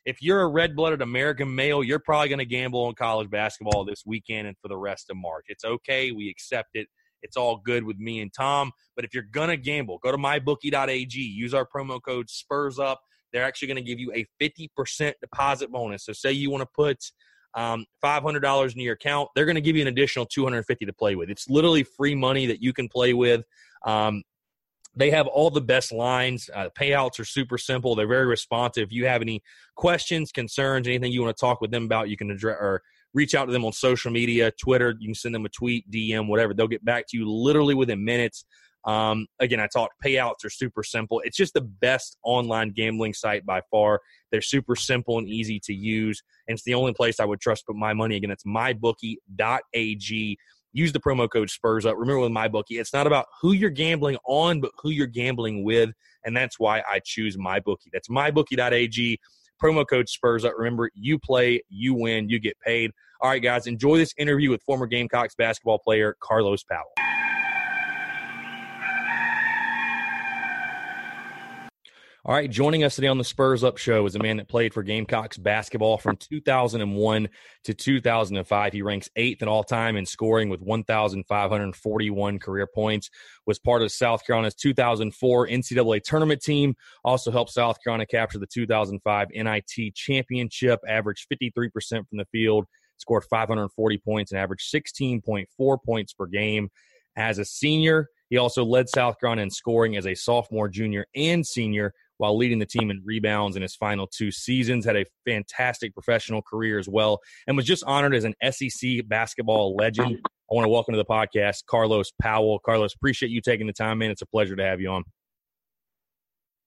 if you're a red-blooded American male, you're probably going to gamble on college basketball this weekend and for the rest of March. It's okay. We accept it. It's all good with me and Thom. But if you're going to gamble, go to mybookie.ag. Use our promo code Spurs Up. They're actually going to give you a 50% deposit bonus. So say you want to put um, $500 in your account, they're going to give you an additional 250 to play with. It's literally free money that you can play with. Um, they have all the best lines. Uh, payouts are super simple. They're very responsive. If you have any questions, concerns, anything you want to talk with them about, you can address or reach out to them on social media, Twitter. You can send them a tweet, DM, whatever. They'll get back to you literally within minutes. Um, again, I talked payouts are super simple. It's just the best online gambling site by far. They're super simple and easy to use. And it's the only place I would trust put my money. Again, it's mybookie.ag. Use the promo code Spurs Up. Remember with MyBookie, it's not about who you're gambling on, but who you're gambling with. And that's why I choose MyBookie. That's mybookie.ag. Promo code Spurs Up. Remember, you play, you win, you get paid. All right, guys, enjoy this interview with former Gamecocks basketball player Carlos Powell. All right, joining us today on the Spurs Up Show is a man that played for Gamecocks basketball from 2001 to 2005. He ranks eighth in all time in scoring with 1,541 career points. Was part of South Carolina's 2004 NCAA tournament team. Also helped South Carolina capture the 2005 NIT championship. Averaged 53% from the field. Scored 540 points and averaged 16.4 points per game as a senior. He also led South Carolina in scoring as a sophomore, junior, and senior while leading the team in rebounds in his final two seasons. Had a fantastic professional career as well, and was just honored as an SEC basketball legend. I want to welcome to the podcast Carlos Powell. Carlos, appreciate you taking the time, man. It's a pleasure to have you on.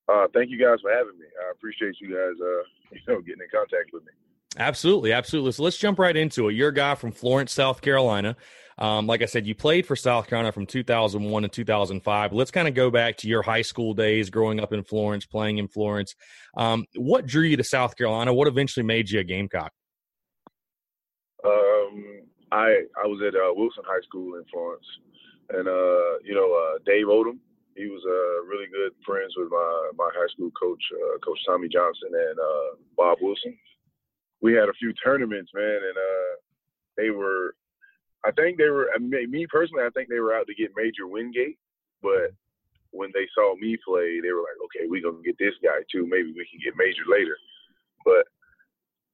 Uh, thank you guys for having me. I appreciate you guys, uh, <laughs> you know, getting in contact with me. Absolutely, absolutely. So let's jump right into it. You're a guy from Florence, South Carolina. Um, like I said, you played for South Carolina from 2001 to 2005. Let's kind of go back to your high school days, growing up in Florence, playing in Florence. Um, what drew you to South Carolina? What eventually made you a Gamecock? Um, I I was at uh, Wilson High School in Florence, and uh, you know uh, Dave Odom. He was uh, really good friends with my my high school coach, uh, Coach Tommy Johnson, and uh, Bob Wilson. We had a few tournaments, man, and they were I think they were. I mean, me personally, I think they were out to get Major Wingate, but mm-hmm. when they saw me play, they were like, "Okay, we're gonna get this guy too. Maybe we can get Major later." But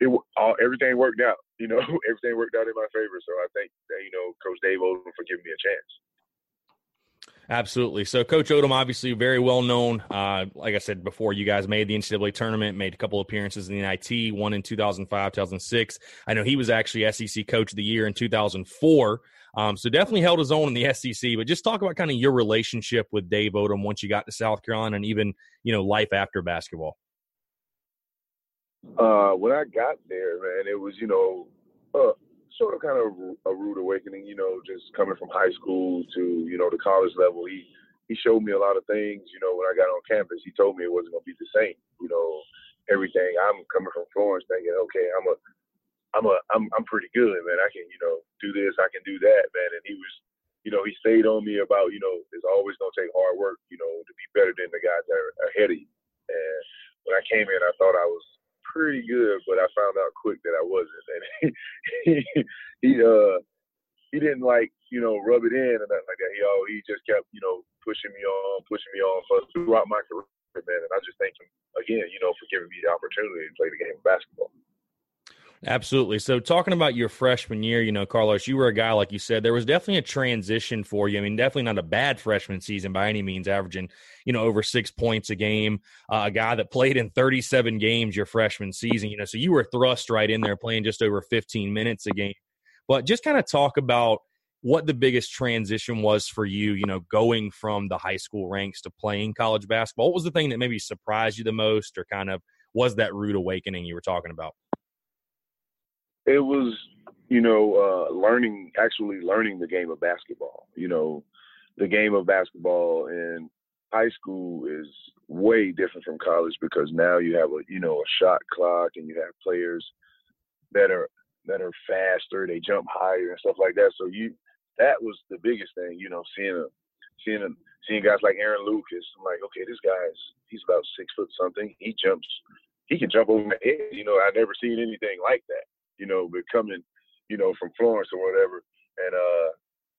it all everything worked out. You know, <laughs> everything worked out in my favor. So I think that, you know, Coach Dave Odom for giving me a chance. Absolutely. So, Coach Odom, obviously very well known. Uh, like I said before, you guys made the NCAA tournament, made a couple appearances in the NIT, one in 2005, 2006. I know he was actually SEC Coach of the Year in 2004. Um, so, definitely held his own in the <laughs> SEC. But just talk about kind of your relationship with Dave Odom once you got to South Carolina and even, you know, life after basketball. Uh, when I got there, man, it was, you know, uh, sort of kind of a rude awakening, you know, just coming from high school to, you know, the college level. He he showed me a lot of things, you know, when I got on campus. He told me it wasn't gonna be the same, you know, everything. I'm coming from Florence thinking, okay, I'm a I'm a I'm I'm pretty good, man. I can, you know, do this, I can do that, man. And he was you know, he stayed on me about, you know, it's always gonna take hard work, you know, to be better than the guys that are ahead of you. And when I came in I thought I was pretty good, but I found out quick that I wasn't. <laughs> And he, he, uh he didn't like you know rub it in and nothing like that. He oh he just kept you know pushing me on, pushing me on throughout my career, man. And I just thank him again, you know, for giving me the opportunity to play the game of basketball. Absolutely. So, talking about your freshman year, you know, Carlos, you were a guy, like you said, there was definitely a transition for you. I mean, definitely not a bad freshman season by any means, averaging, you know, over six points a game. Uh, a guy that played in 37 games your freshman season, you know, so you were thrust right in there playing just over 15 minutes a game. But just kind of talk about what the biggest transition was for you, you know, going from the high school ranks to playing college basketball. What was the thing that maybe surprised you the most or kind of was that rude awakening you were talking about? It was you know uh, learning actually learning the game of basketball. You know, the game of basketball in high school is way different from college because now you have a you know a shot clock and you have players that are that are faster, they jump higher and stuff like that. So you that was the biggest thing, you know, seeing a seeing a seeing guys like Aaron Lucas. I'm like, okay, this guy's he's about six foot something. He jumps he can jump over my head. You know, I've never seen anything like that you know, but coming, you know, from Florence or whatever. And, uh,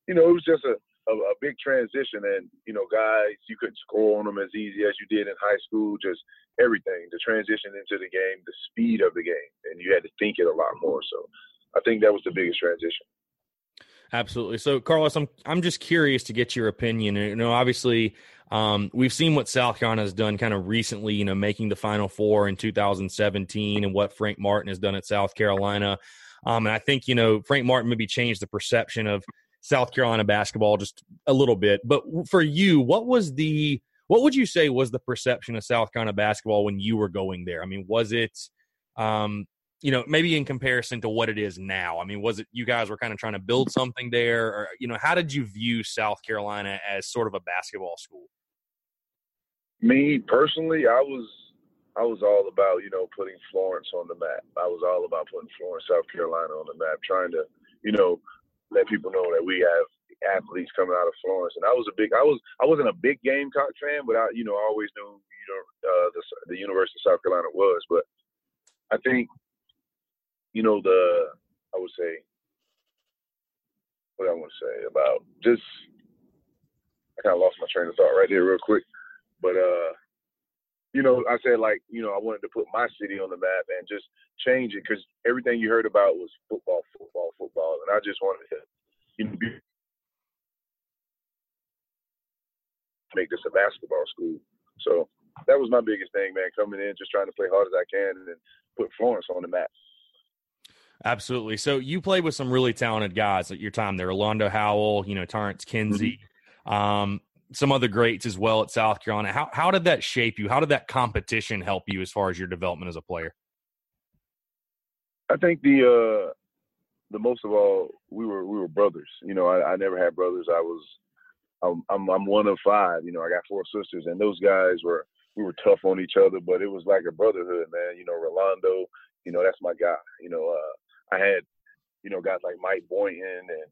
you know, it was just a, a, a, big transition. And, you know, guys, you couldn't score on them as easy as you did in high school, just everything, the transition into the game, the speed of the game. And you had to think it a lot more. So I think that was the biggest transition. Absolutely. So, Carlos, I'm I'm just curious to get your opinion. You know, obviously, um, we've seen what South Carolina has done kind of recently, you know, making the Final Four in 2017 and what Frank Martin has done at South Carolina. Um, and I think, you know, Frank Martin maybe changed the perception of South Carolina basketball just a little bit. But for you, what was the, what would you say was the perception of South Carolina basketball when you were going there? I mean, was it, um, you know, maybe in comparison to what it is now? I mean, was it you guys were kind of trying to build something there, or you know, how did you view South Carolina as sort of a basketball school? Me personally, I was I was all about you know putting Florence on the map. I was all about putting Florence, South Carolina, on the map, trying to you know let people know that we have athletes coming out of Florence. And I was a big I was I wasn't a big Gamecock fan, but I you know I always knew you know uh, the the University of South Carolina was. But I think you know, the I would say what I want to say about just I kind of lost my train of thought right there real quick, but uh, you know, I said like you know I wanted to put my city on the map and just change it because everything you heard about was football, football, football, and I just wanted to you know make this a basketball school. So that was my biggest thing, man. Coming in, just trying to play hard as I can, and put Florence on the map. Absolutely. So you played with some really talented guys at your time there. Orlando Howell, you know, Tarence Kinsey, mm-hmm. um, some other greats as well at South Carolina. How how did that shape you? How did that competition help you as far as your development as a player? I think the uh the most of all we were we were brothers. You know, I, I never had brothers. I was I'm, I'm I'm one of five. You know, I got four sisters, and those guys were we were tough on each other, but it was like a brotherhood, man. You know, Rolando, you know, that's my guy. You know, uh, I had, you know, guys like Mike Boynton and,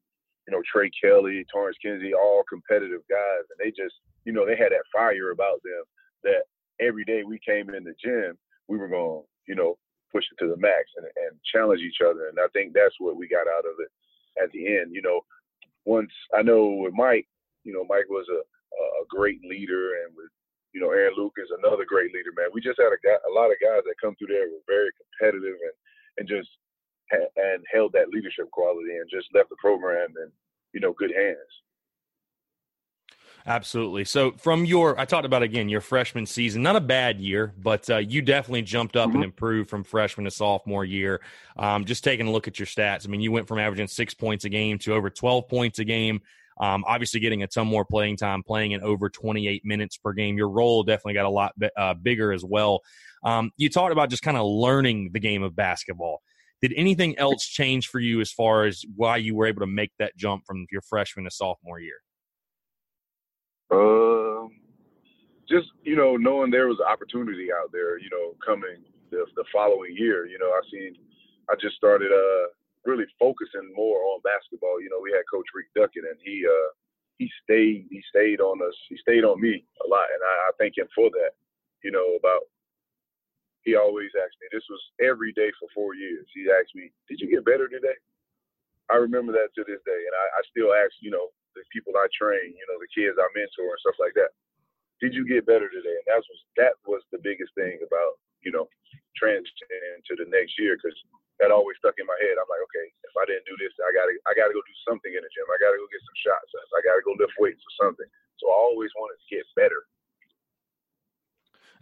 you know, Tre Kelley, Tarence Kinsey, all competitive guys. And they just, you know, they had that fire about them that every day we came in the gym, we were going, you know, push it to the max and, and challenge each other. And I think that's what we got out of it at the end. You know, once I know with Mike, you know, Mike was a, a great leader and with you know, Aaron Lucas another great leader, man. We just had a, guy, a lot of guys that come through there were very competitive and and just and held that leadership quality and just left the program in you know good hands. Absolutely. So, from your, I talked about again your freshman season, not a bad year, but uh, you definitely jumped up mm-hmm. and improved from freshman to sophomore year. Um, just taking a look at your stats, I mean, you went from averaging six points a game to over 12 points a game. Um, obviously, getting a ton more playing time, playing in over 28 minutes per game. Your role definitely got a lot uh, bigger as well. Um, you talked about just kind of learning the game of basketball. Did anything else change for you as far as why you were able to make that jump from your freshman to sophomore year? Um, just you know, knowing there was an opportunity out there, you know, coming the, the following year. You know, I seen, I just started uh really focusing more on basketball. You know, we had Coach Rick Duckett, and he uh, he stayed he stayed on us. He stayed on me a lot, and I, I thank him for that. You know, about he always asked me. This was every day for four years. He asked me, "Did you get better today?" I remember that to this day, and I, I still ask. You know, the people I train, you know, the kids I mentor and stuff like that. Did you get better today? And that was that was the biggest thing about you know transitioning to the next year because that always stuck in my head. I'm like, okay, if I didn't do this, I gotta I gotta go do something in the gym. I gotta go get some shots. I gotta go lift weights or something. So I always wanted to get better.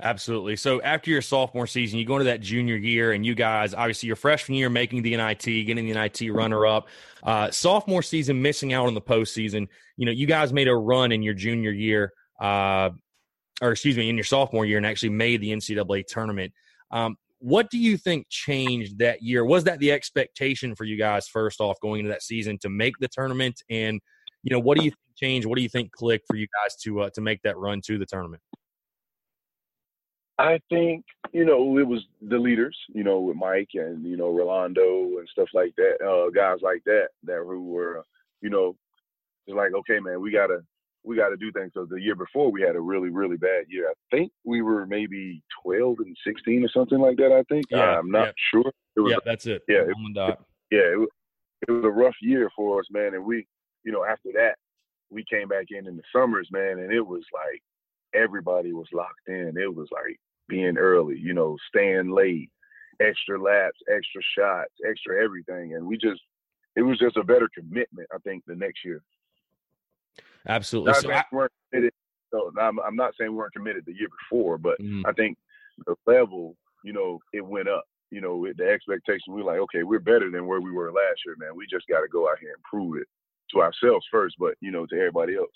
Absolutely. So after your sophomore season, you go into that junior year, and you guys, obviously, your freshman year making the NIT, getting the NIT runner up. Uh, sophomore season, missing out on the postseason. You know, you guys made a run in your junior year, uh, or excuse me, in your sophomore year, and actually made the NCAA tournament. Um, what do you think changed that year? Was that the expectation for you guys first off going into that season to make the tournament? And you know, what do you think changed? What do you think clicked for you guys to uh, to make that run to the tournament? I think you know it was the leaders, you know, with Mike and you know Rolando and stuff like that, uh, guys like that that who were, you know, it's like okay, man, we gotta we got to do things. So the year before we had a really really bad year. I think we were maybe 12 and 16 or something like that. I think. Yeah, I'm not yeah. sure. Yeah, that's it. Yeah, it, it, yeah. It it was a rough year for us, man. And we, you know, after that, we came back in in the summers, man, and it was like everybody was locked in. It was like being early, you know, staying late, extra laps, extra shots, extra everything, and we just, it was just a better commitment. I think the next year. Absolutely. So I, weren't committed. So I'm, I'm, not saying we weren't committed the year before, but mm. I think the level, you know, it went up. You know, with the expectation, we are like, okay, we're better than where we were last year, man. We just got to go out here and prove it to ourselves first, but you know, to everybody else.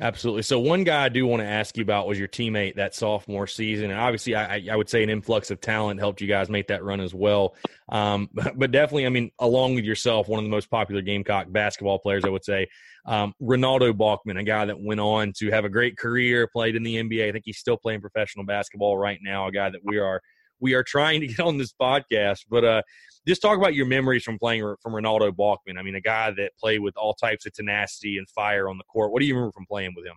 Absolutely. So one guy I do want to ask you about was your teammate that sophomore season, and obviously I, I would say an influx of talent helped you guys make that run as well. Um, <laughs> but definitely, I mean, along with yourself, one of the most popular Gamecock basketball players, I would say, um, Renaldo Balkman, a guy that went on to have a great career, played in the NBA. I think he's still playing professional basketball right now. A guy that we are we are trying to get on this podcast, but uh, just talk about your memories from playing from Renaldo Balkman. I mean, a guy that played with all types of tenacity and fire on the court. What do you remember from playing with him?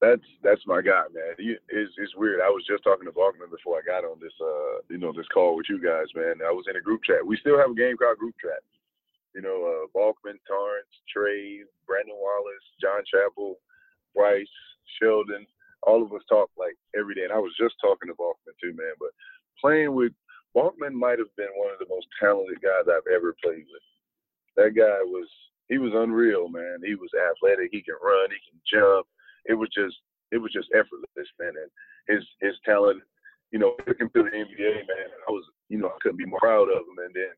That's that's my guy, man. He, it's, it's weird. I was just talking to Balkman before I got on this, uh, you know, this call with you guys, man. I was in a group chat. We still have a Gamecock group chat. You know, uh, Balkman, Tarence, Tre, Brandon Wallace, John Chappell, Bryce, Sheldon. All of us talk like every day, and I was just talking to Balkman too, man. But playing with Balkman might have been one of the most talented guys I've ever played with. That guy was he was unreal, man. He was athletic. He can run. He can jump. it was just it was just effortless, man. And his his talent, you know, took him to the NBA, man. I was, you know, I couldn't be more proud of him. And then,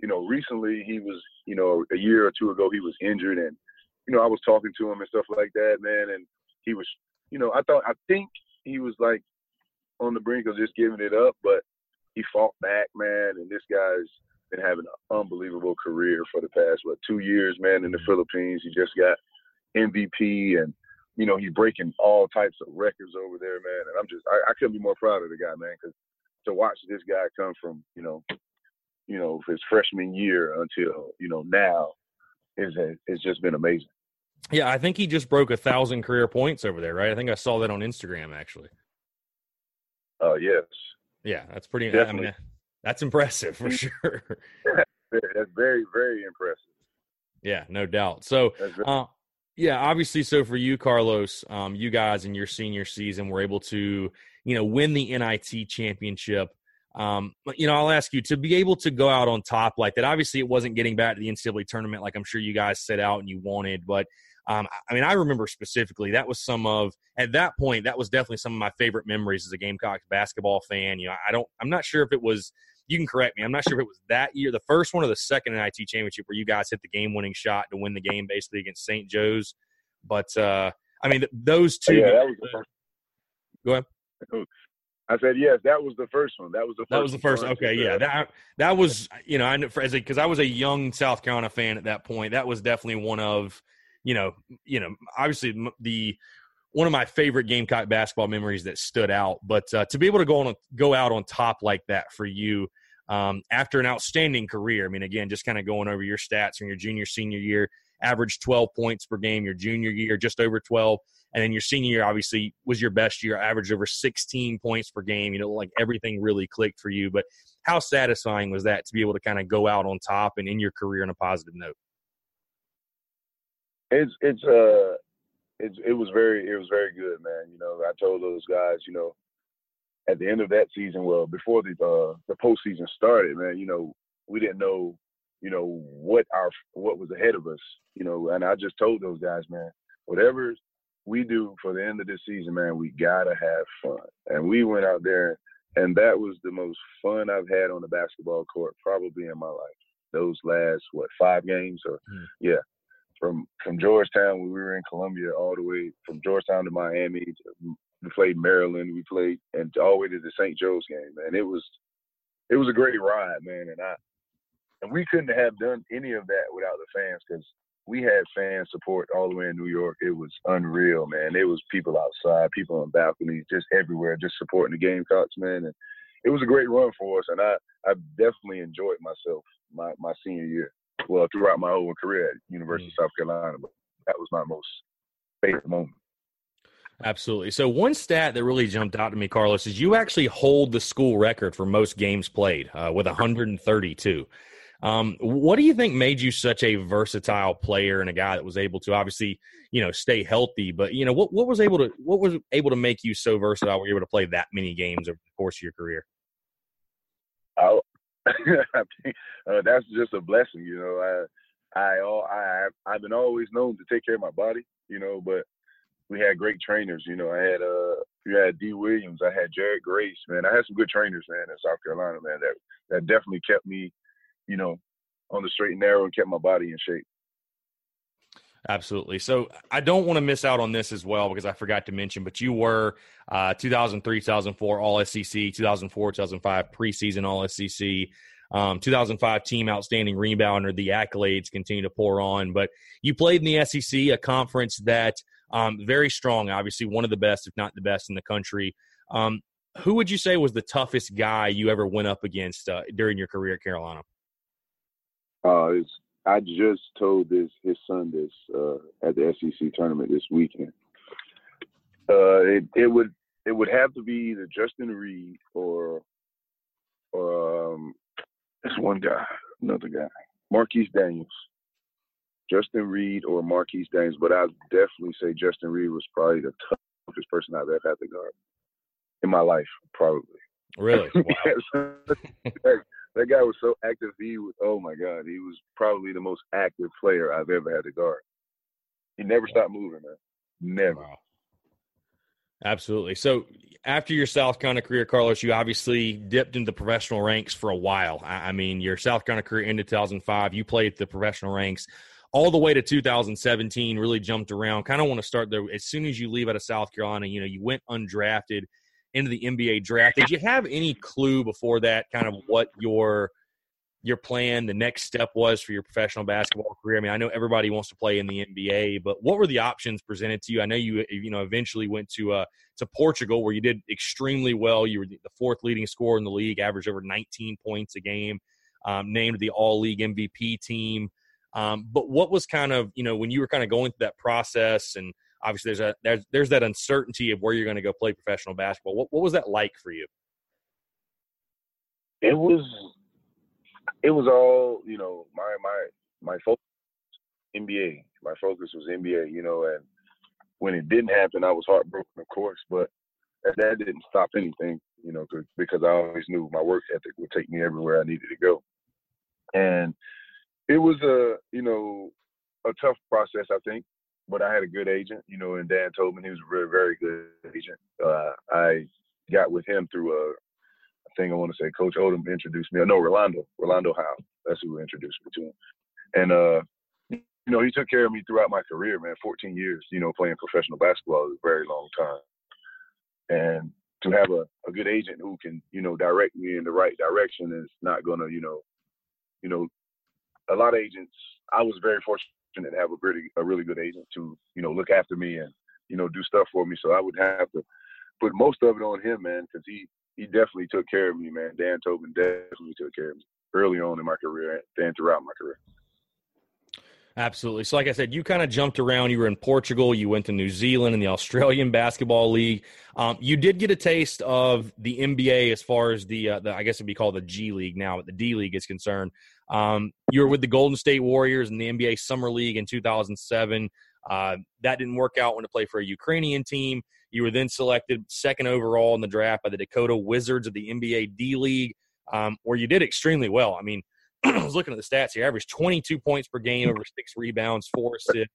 you know, recently he was, you know, a year or two ago he was injured, and you know, I was talking to him and stuff like that, man. And he was, you know, I thought I think he was like on the brink of just giving it up, but he fought back, man. And this guy's been having an unbelievable career for the past what two years, man. In the Philippines, he just got MVP, and you know he's breaking all types of records over there, man. And I'm just I, I couldn't be more proud of the guy, man, because to watch this guy come from you know, you know his freshman year until you know now is it's just been amazing. Yeah, I think he just broke a thousand career points over there, right? I think I saw that on Instagram actually. Oh uh, yes. Yeah, that's pretty. Definitely. I mean, that's impressive for <laughs> sure. that's very, very impressive. Yeah, no doubt. So, uh, yeah, obviously, so for you, Carlos, um, you guys in your senior season were able to, you know, win the NIT championship. Um, you know, I'll ask you to be able to go out on top like that. Obviously, it wasn't getting back to the NCAA tournament like I'm sure you guys set out and you wanted, but um, I mean, I remember specifically that was some of at that point that was definitely some of my favorite memories as a Gamecocks basketball fan. You know, I don't, I'm not sure if it was. You can correct me. I'm not sure if it was that year, the first one or the second NIT championship where you guys hit the game-winning shot to win the game, basically against St. Joe's. But uh, I mean, those two. Yeah, that was the first. Go ahead. I said yes. That was the first one. That was the first that was the first. Okay, yeah. That that was you know I as because I was a young South Carolina fan at that point. That was definitely one of you know, you know, obviously the one of my favorite Gamecock basketball memories that stood out. But uh, to be able to go on go out on top like that for you um, after an outstanding career. I mean, again, just kind of going over your stats from your junior senior year, average 12 points per game. Your junior year, just over 12. And then your senior year, obviously, was your best year, averaged over 16 points per game. You know, like everything really clicked for you. But how satisfying was that to be able to kind of go out on top and in your career on a positive note? It's it's uh it's it was very it was very good, man. You know, I told those guys, you know, at the end of that season, well, before the uh the postseason started, man, you know, we didn't know, you know, what our what was ahead of us, you know, and I just told those guys, man, whatever we do for the end of this season, man, we gotta have fun. And we went out there and that was the most fun I've had on the basketball court probably in my life. Those last what five games or mm. yeah, from from Georgetown when we were in Columbia all the way from Georgetown to Miami. To, we played Maryland. We played and all the way to the St. Joe's game, man. It was it was a great ride, man. And I and we couldn't have done any of that without the fans because we had fan support all the way in New York. It was unreal, man. It was people outside, people on balconies, just everywhere, just supporting the Gamecocks, man. And it was a great run for us, and I I definitely enjoyed myself my my senior year well throughout my whole career at University mm-hmm. of South Carolina. But that was my most favorite moment. Absolutely. So one stat that really jumped out to me, Carlos, is you actually hold the school record for most games played uh, with 132. Um, what do you think made you such a versatile player and a guy that was able to obviously, you know, stay healthy? But you know, what what was able to what was able to make you so versatile? Were you able to play that many games over the course of your career? I, <laughs> uh, that's just a blessing, you know. I I all I I've been always known to take care of my body, you know, but we had great trainers, you know. I had uh you had D Williams, I had Jared Grace, man. I had some good trainers, man, in South Carolina, man, that that definitely kept me, you know, on the straight and narrow and kept my body in shape. Absolutely. So I don't want to miss out on this as well because I forgot to mention, but you were uh, 2003, 2004 All SEC, 2004, 2005 preseason All SEC, um, 2005 team outstanding rebounder. The accolades continue to pour on, but you played in the SEC, a conference that um, very strong, obviously one of the best, if not the best in the country. Um, who would you say was the toughest guy you ever went up against uh, during your career at Carolina? Uh, it's I just told this his son this uh, at the SEC tournament this weekend. Uh, it it would it would have to be either Justin Reed or or um, this one guy, another guy, Marquis Daniels. Justin Reed or Marquis Daniels, but I'd definitely say Justin Reed was probably the toughest person I've ever had to guard in my life, probably. Really? <laughs> Wow <laughs> that guy was so active. He was, oh my God, he was probably the most active player I've ever had to guard. He never stopped moving, man. Never. Wow. Absolutely. So after your South Carolina career, Carlos, you obviously dipped into the professional ranks for a while. I I mean, your South Carolina career ended 2005. You played the professional ranks all the way to 2017. Really jumped around. Kind of want to start there. As soon as you leave out of South Carolina, you know, you went undrafted into the NBA draft. Did you have any clue before that, kind of what your your plan, the next step was for your professional basketball career? I mean, I know everybody wants to play in the NBA, but what were the options presented to you? I know you you know eventually went to uh, to Portugal where you did extremely well. You were the fourth leading scorer in the league, averaged over 19 points a game, um, named the All League MVP team. Um, but what was kind of you know when you were kind of going through that process and obviously there's a there's there's that uncertainty of where you're going to go play professional basketball. What what was that like for you? It was, it was all you know. My my my focus, NBA. My focus was NBA. You know, and when it didn't happen, I was heartbroken, of course. But that, didn't stop anything. You know, 'cause- because I always knew my work ethic would take me everywhere I needed to go. And it was a you know a tough process, I think. But I had a good agent, you know, and Dan Tobin, he was a very, very good agent. Uh, I got with him through a thing I want to say Coach Odom introduced me. No, Rolando, Rolando Howe. That's who introduced me to him. And uh, you know, he took care of me throughout my career, man. 14 years, you know, playing professional basketball is a very long time. And to have a, a good agent who can, you know, direct me in the right direction is not gonna, you know, you know, a lot of agents. I was very fortunate to have a really a really good agent to, you know, look after me and, you know, do stuff for me. So I would have to put most of it on him, man, because he he definitely took care of me, man. Dan Tobin definitely took care of me early on in my career and throughout my career. Absolutely. So, like I said, you kind of jumped around. You were in Portugal. You went to New Zealand in the Australian <laughs> Basketball League. Um, you did get a taste of the NBA as far as the, uh, the I guess it'd be called the G League now, but the D League is concerned. Um, you were with the Golden State Warriors in the NBA Summer League in 2007. Uh, that didn't work out when to play for a Ukrainian team. You were then selected second overall in the draft by the Dakota Wizards of the NBA D League, um, where you did extremely well. I mean, <clears throat> I was looking at the stats here. Averaged 22 points per game, over six rebounds, four assists,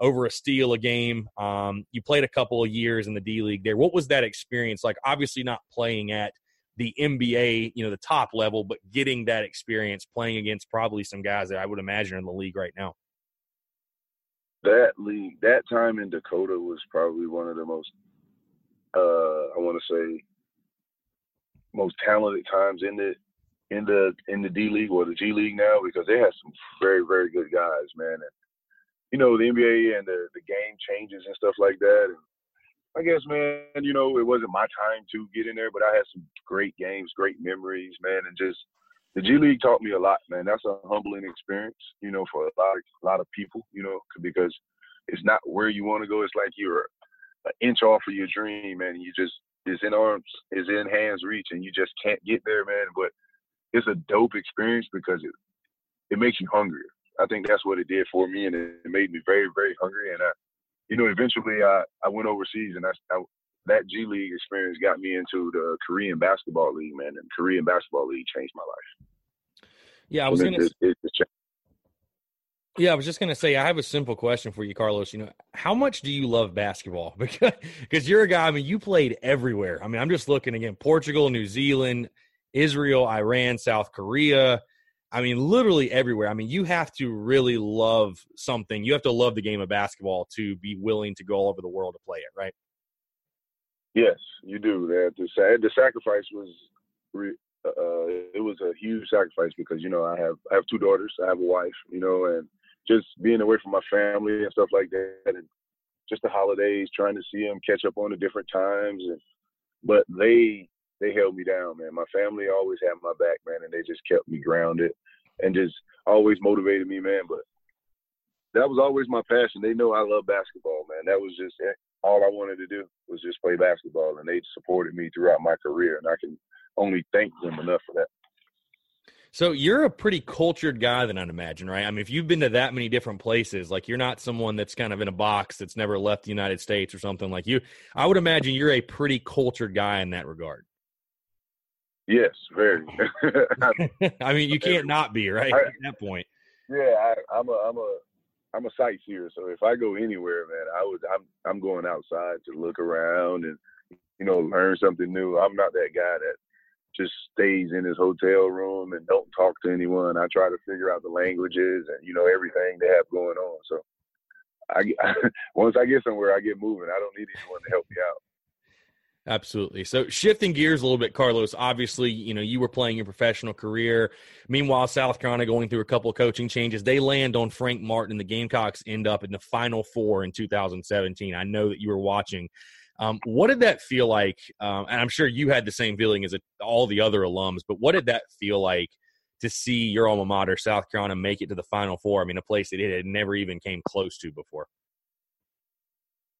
over a steal a game. Um, you played a couple of years in the D League there. What was that experience like? Obviously, not playing at the NBA, you know, the top level, but getting that experience playing against probably some guys that I would imagine are in the league right now. That league, that time in Dakota was probably one of the most, uh, I want to say, most talented times in the in the in the D League or the G League now because they have some very very good guys, man. And you know the NBA and the the game changes and stuff like that. And I guess, man, you know it wasn't my time to get in there, but I had some great games, great memories, man, and just the G League taught me a lot, man. That's a humbling experience, you know, for a lot of a lot of people, you know, because it's not where you want to go. It's like you're an inch off of your dream, man. You just is in arms, is in hands reach, and you just can't get there, man. But it's a dope experience because it it makes you hungrier. I think that's what it did for me, and it, it made me very, very hungry. And I, you know, eventually I I went overseas, and I, I that G League experience got me into the Korean basketball league, man. And Korean basketball league changed my life. Yeah, I was And gonna. it, it, it. Yeah, I was just gonna say I have a simple question for you, Carlos. You know, how much do you love basketball? <laughs> Because because you're a guy. I mean, you played everywhere. I mean, I'm just looking again: Portugal, New Zealand, Israel, Iran, South Korea. I mean, literally everywhere. I mean, you have to really love something. You have to love the game of basketball to be willing to go all over the world to play it, right? Yes, you do. The sacrifice was, uh, it was a huge sacrifice because you know I have I have two daughters, I have a wife, you know, and just being away from my family and stuff like that, and just the holidays, trying to see them, catch up on the different times, and but they they held me down, man. My family always had my back, man, and they just kept me grounded and just always motivated me, man. But that was always my passion. They know I love basketball, man. That was just all I wanted to do was just play basketball, and they supported me throughout my career, and I can only thank them enough for that. So you're a pretty cultured guy, then I'd imagine, right? I mean, if you've been to that many different places, like you're not someone that's kind of in a box that's never left the United States or something like you. I would imagine you're a pretty cultured guy in that regard. Yes, very. <laughs> <laughs> I mean, you can't not be right I- at that point. yeah, I, I'm a I'm a I'm a sightseer, so if I go anywhere, man, I would I'm I'm going outside to look around and you know learn something new. I'm not that guy that just stays in his hotel room and don't talk to anyone. I try to figure out the languages and you know everything they have going on. So I, I <laughs> once I get somewhere, I get moving. I don't need anyone to help me out. Absolutely. So shifting gears a little bit, Carlos. Obviously, you know you were playing your professional career. Meanwhile, South Carolina going through a couple of coaching changes. They land on Frank Martin. The Gamecocks end up in the Final Four in 2017. I know that you were watching. Um, what did that feel like? Um, and I'm sure you had the same feeling as all the other alums. But what did that feel like to see your alma mater, South Carolina, make it to the Final Four? I mean, a place that it had never even came close to before.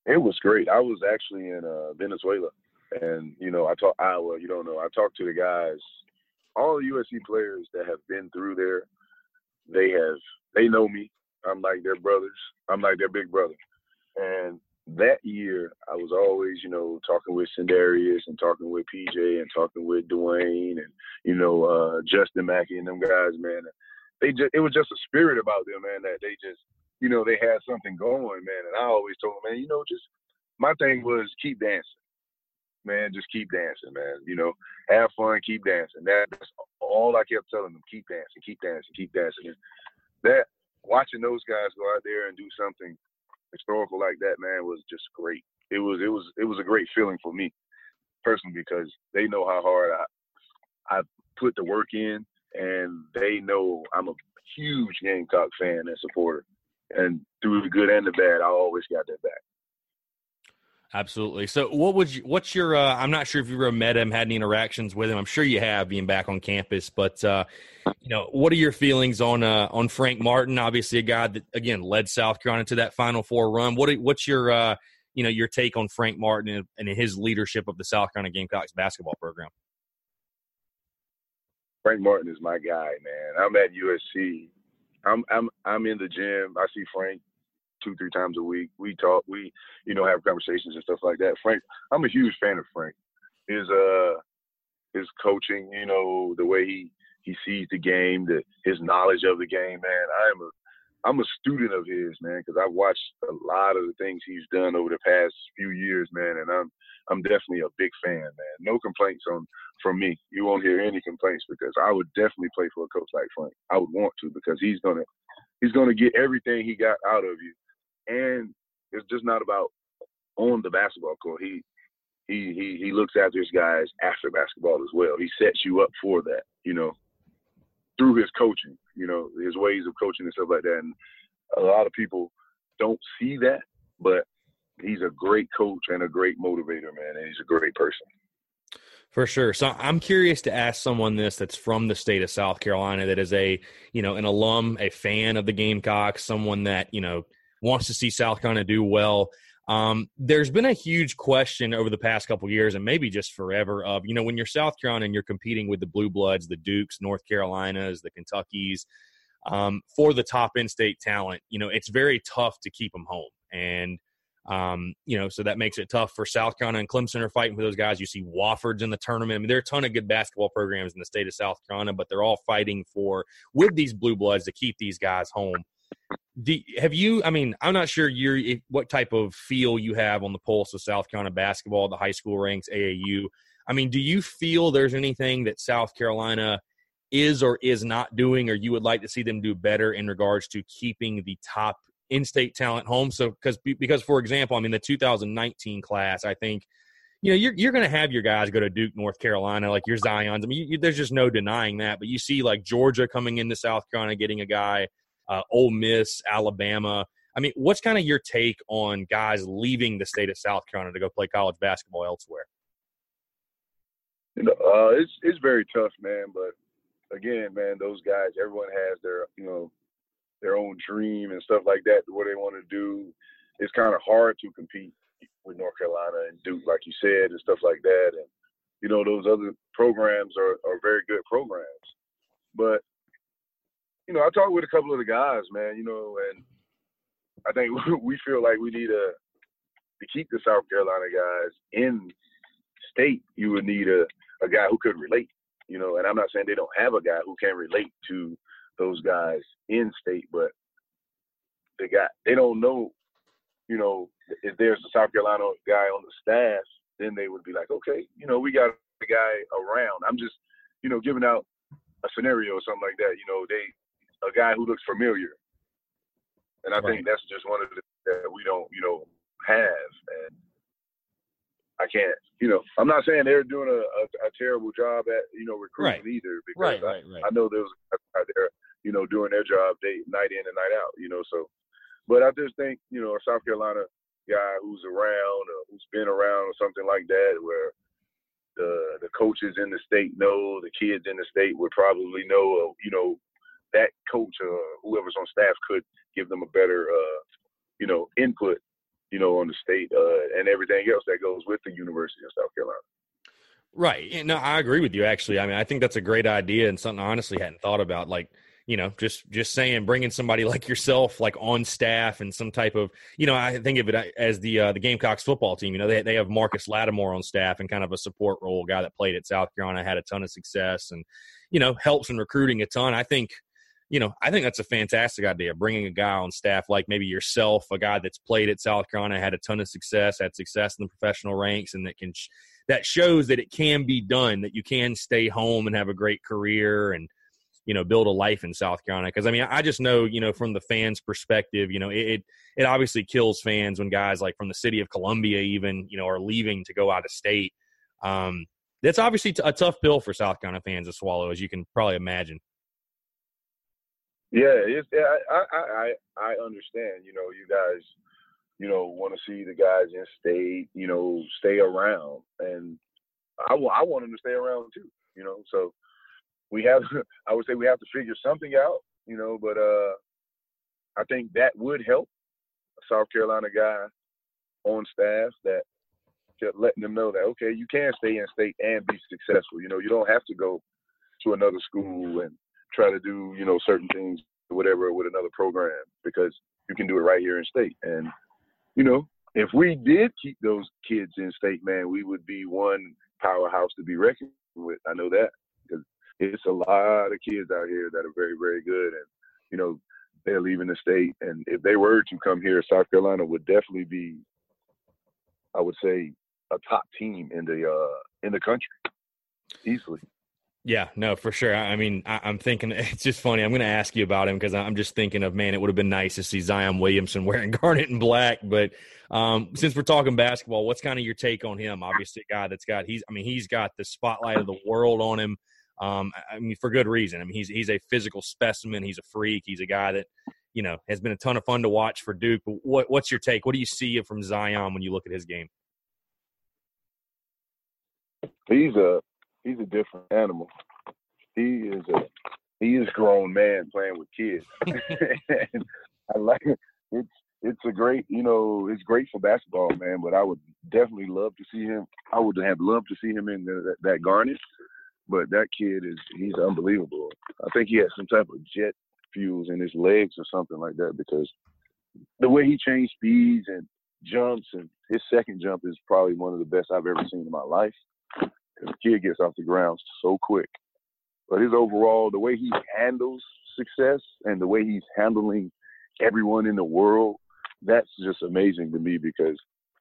It was great. I was actually in uh, Venezuela and you know, I talk Iowa. You don't know. I talk to the guys, all the USC players that have been through there. They have, they know me. I'm like their brothers. I'm like their big brother. And that year, I was always, you know, talking with Sindarius and talking with PJ and talking with Duane and you know uh, Justin McKie and them guys, man. They just, it was just a spirit about them, man. That they just, you know, they had something going, man. And I always told them, man, you know, just my thing was keep dancing man, just keep dancing, man. You know, have fun, keep dancing. That's all I kept telling them: keep dancing, keep dancing, keep dancing. And that watching those guys go out there and do something historical like that, man, was just great. It was it was it was a great feeling for me personally because they know how hard I I put the work in, and they know I'm a huge Gamecock fan and supporter. And through the good and the bad, I always got their back. Absolutely. So, what would you? What's your? Uh, I'm not sure if you ever met him, had any interactions with him. I'm sure you have, being back on campus. But uh, you know, what are your feelings on uh, on Frank Martin? Obviously, a guy that again led South Carolina to that Final Four run. What what's your uh, you know your take on Frank Martin and, and his leadership of the South Carolina Gamecocks basketball program? Frank Martin is my guy, man. I'm at USC. I'm I'm I'm in the gym. I see Frank two, three times a week. We talk, we, you know, have conversations and stuff like that. Frank, I'm a huge fan of Frank. His uh his coaching, you know, the way he he sees the game, the his knowledge of the game, man. I am a I'm a student of his, man, because I've watched a lot of the things he's done over the past few years, man, and I'm I'm definitely a big fan, man. No complaints on from me. You won't hear any complaints because I would definitely play for a coach like Frank. I would want to because he's gonna he's gonna get everything he got out of you and it's just not about on the basketball court. He he he he looks after his guys after basketball as well. He sets you up for that, you know, through his coaching, you know, his ways of coaching and stuff like that. And a lot of people don't see that, but he's a great coach and a great motivator, man, and he's a great person. For sure. So I'm curious to ask someone this that's from the state of South Carolina that is a, you know, an alum, a fan of the Gamecocks, someone that, you know, wants to see South Carolina do well. Um, there's been a huge question over the past couple years, and maybe just forever, of you know when you're South Carolina and you're competing with the Blue Bloods, the Dukes, North Carolinas, the Kentuckies, um, for the top in-state talent. You know it's very tough to keep them home, and um, you know so that makes it tough for South Carolina and Clemson are fighting for those guys. You see Wofford's in the tournament. I mean, there are a ton of good basketball programs in the state of South Carolina, but they're all fighting for with these Blue Bloods to keep these guys home do, have you? I mean, I'm not sure you're what type of feel you have on the pulse of South Carolina basketball, the high school ranks, AAU. I mean, do you feel there's anything that South Carolina is or is not doing, or you would like to see them do better in regards to keeping the top in-state talent home? So, because because for example, I mean, the 2019 class, I think you know, you're you're going to have your guys go to Duke, North Carolina, like your Zion's. I mean, you, there's just no denying that. But you see, like Georgia coming into South Carolina, getting a guy uh, Ole Miss, Alabama. I mean, what's kind of your take on guys leaving the state of South Carolina to go play college basketball elsewhere? You know, uh, it's it's very tough, man. But again, man, those guys, everyone has their you know their own dream and stuff like that, what they want to do. It's kind of hard to compete with North Carolina and Duke, like you said, and stuff like that. And you know, those other programs are are very good programs. But you know, I talked with a couple of the guys, man, you know, and I think <laughs> we feel like we need a to keep the South Carolina guys in state. You would need a a guy who could relate, you know. And I'm not saying they don't have a guy who can relate to those guys in state, but they got They don't know, you know, if there's a South Carolina guy on the staff, then they would be like, okay, you know, we got a guy around. I'm just, you know, giving out a scenario or something like that. You know, they a guy who looks familiar, and I Right. think that's just one of the that we don't, you know, have. And I can't, you know, I'm not saying they're doing a, a, a terrible job at, you know, recruiting Right. either. Because Right, I, right, right. I know there's a guy out there, you know, doing their job day night in and night out, you know. So, but I just think, you know, a South Carolina guy who's around or who's been around or something like that, where the the coaches in the state know, the kids in the state would probably know, you know, that coach or whoever's on staff could give them a better, uh, you know, input, you know, on the state uh, and everything else that goes with the University of South Carolina. Right. No, I agree with you. Actually, I mean, I think that's a great idea and something I honestly hadn't thought about. Like, you know, just just saying, bringing somebody like yourself, like on staff, and some type of, you know, I think of it as the uh, the Gamecocks football team. You know, they they have Marcus Lattimore on staff and kind of a support role, guy that played at South Carolina, had a ton of success, and you know, helps in recruiting a ton. I think. You know, I think that's a fantastic idea. Bringing a guy on staff like maybe yourself, a guy that's played at South Carolina, had a ton of success, had success in the professional ranks, and that can sh- that shows that it can be done that you can stay home and have a great career and you know build a life in south carolina because i mean i just know you know from the fans perspective you know it, it obviously kills fans when guys like from the city of columbia even you know are leaving to go out of state um that's obviously a tough pill for south carolina fans to swallow as you can probably imagine Yeah, it's yeah, I, I I understand. You know, you guys, you know, want to see the guys in state, you know, stay around, and I I want them to stay around too. You know, so we have <laughs> I would say we have to figure something out. You know, but uh, I think that would help a South Carolina guy on staff that just letting them know that okay, you can stay in state and be successful. You know, you don't have to go to another school and try to do you know certain things whatever with another program because you can do it right here in state. And you know, if we did keep those kids in state, man, we would be one powerhouse to be reckoned with. I know that because it's a lot of kids out here that are very very good, and you know they're leaving the state. And if they were to come here, South Carolina would definitely be, I would say, a top team in the uh in the country easily. Yeah, no, for sure. I mean, I, I'm thinking <laughs> it's just funny. I'm going to ask you about him because I'm just thinking of man, it would have been nice to see Zion Williamson <laughs> wearing garnet and black. But um, since we're talking basketball, what's kind of your take on him? Obviously, a guy that's got he's I mean he's got the spotlight of the world on him. Um, I- I mean for good reason. I mean he's he's a physical specimen. He's a freak. He's a guy that you know has been a ton of fun to watch for Duke. But what what's your take? What do you see from Zion when you look at his game? he's a he's a different animal. He is a he is grown man playing with kids. and <laughs> <laughs> I like it's it's a great you know it's great for basketball, man. But I would definitely love to see him. I would have loved to see him in the, that, that garnet. But that kid is he's unbelievable. I think he has some type of jet fuels in his legs or something like that because the way he changed speeds and jumps and his second jump is probably one of the best I've ever seen in my life. 'Cause the kid gets off the ground so quick. But his overall, the way he handles success and the way he's handling everyone in the world, that's just amazing to me because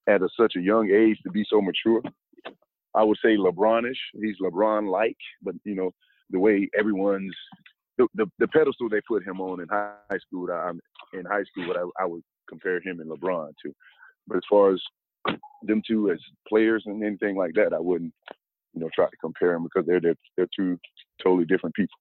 at a, such a young age to be so mature, I would say LeBronish. He's LeBron-like, but you know the way everyone's the, the, the pedestal they put him on in high, high school. I'm in high school, what I, I would compare him and LeBron to. But as far as them two as players and anything like that, I wouldn't, you know, try to compare them because they're they're, they're two totally different people.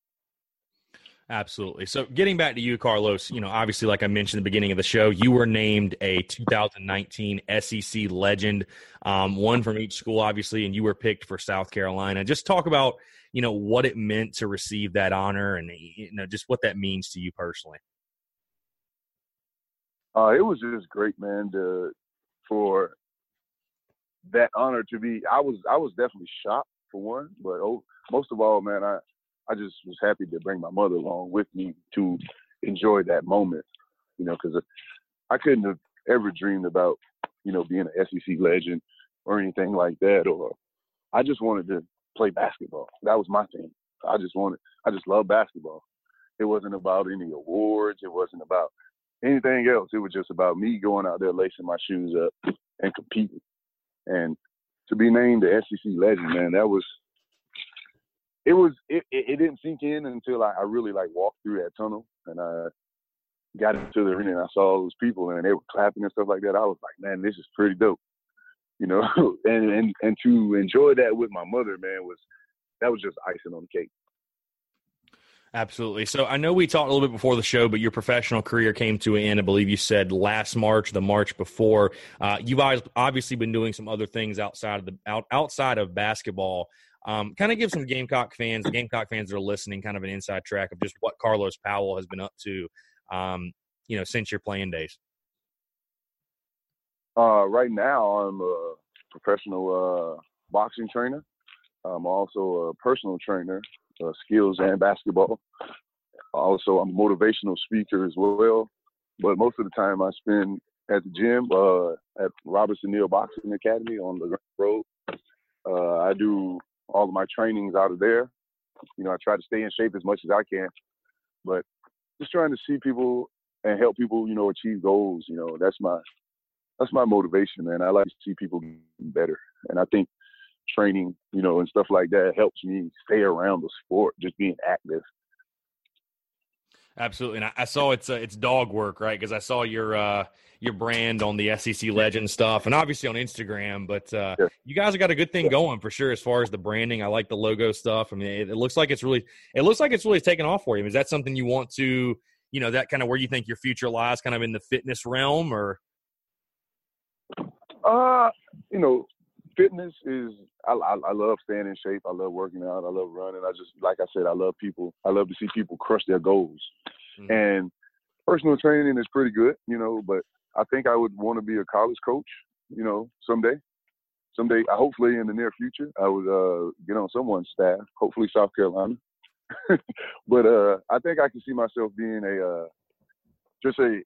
Absolutely. So getting back to you, Carlos, you know, obviously, like I mentioned at the beginning of the show, you were named a 2019 SEC legend, um, one from each school, obviously, and you were picked for South Carolina. Just talk about, you know, what it meant to receive that honor and, you know, just what that means to you personally. Uh, it was just great, man, to, for that honor to be. I was I was definitely shocked for one, but oh, most of all, man, I I just was happy to bring my mother along with me to enjoy that moment, you know, because uh, I couldn't have ever dreamed about you know being an SEC legend or anything like that, or I just wanted to play basketball. That was my thing. I just wanted, I just love basketball. It wasn't about any awards. It wasn't about anything else. It was just about me going out there lacing my shoes up and competing. And to be named the SEC legend, man, that was it was it, it, didn't sink in until I, I, really like walked through that tunnel and I got into the arena and I saw all those people and they were clapping and stuff like that. I was like, man, this is pretty dope. <laughs> You know, <laughs> and, and and to enjoy that with my mother, man, was that was just icing on the cake. Absolutely. So I know we talked a little bit before the show, but your professional career came to an end. I believe you said last March, the March before. Uh, you've obviously been doing some other things outside of the out, outside of basketball. Um, kind of give some Gamecock fans, Gamecock fans that are listening, kind of an inside track of just what Carlos Powell has been up to, um, you know, since your playing days. Uh, right now, I'm a professional uh, boxing trainer. I'm also a personal trainer uh, skills and basketball. Also, I'm a motivational speaker as well. But most of the time, I spend at the gym uh, at Robertson Neal Boxing Academy on the road. Uh, I do all of my trainings out of there. You know, I try to stay in shape as much as I can, but just trying to see people and help people, you know, achieve goals. You know, that's my that's my motivation, man. I like to see people better, and I think training, you know, and stuff like that helps me stay around the sport, just being active. Absolutely, and I, I saw it's uh, it's dog work, right? Because I saw your uh, your brand on the SEC Legend stuff, and obviously on Instagram. But uh, yeah. you guys have got a good thing going for sure as far as the branding. I like the logo stuff. I mean, it, it looks like it's really it looks like it's really taken off for you. Is that something you want to, you know, that kind of where you think your future lies, kind of in the fitness realm, or? Uh, you know, fitness is I, I, I love staying in shape. I love working out. I love running. I just like I said, I love people. I love to see people crush their goals. Mm-hmm. And personal training is pretty good, you know. But I think I would want to be a college coach, you know, someday. Someday, hopefully in the near future, I would uh, get on someone's staff. Hopefully, South Carolina. <laughs> but uh, I think I can see myself being a uh, just a.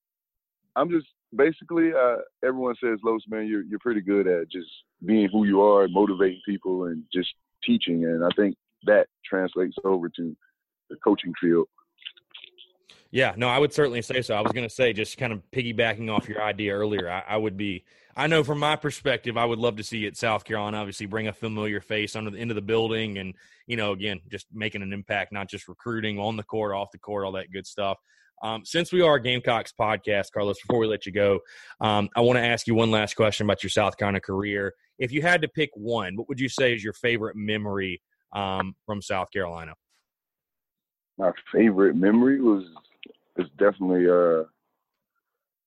I'm just basically, uh, everyone says, Los, man, you're you're pretty good at just being who you are, motivating people, and just teaching. And I think that translates over to the coaching field. Yeah, no, I would certainly say so. I was going to say, just kind of piggybacking off your idea earlier, I, I, would be. I know from my perspective, I would love to see at South Carolina, obviously, bring a familiar face under the, into the building, and you know, again, just making an impact, not just recruiting on the court, off the court, all that good stuff. Um, since we are a Gamecocks podcast, Carlos, before we let you go, um, I want to ask you one last question about your South Carolina career. If you had to pick one, what would you say is your favorite memory um, from South Carolina? My favorite memory was is definitely uh,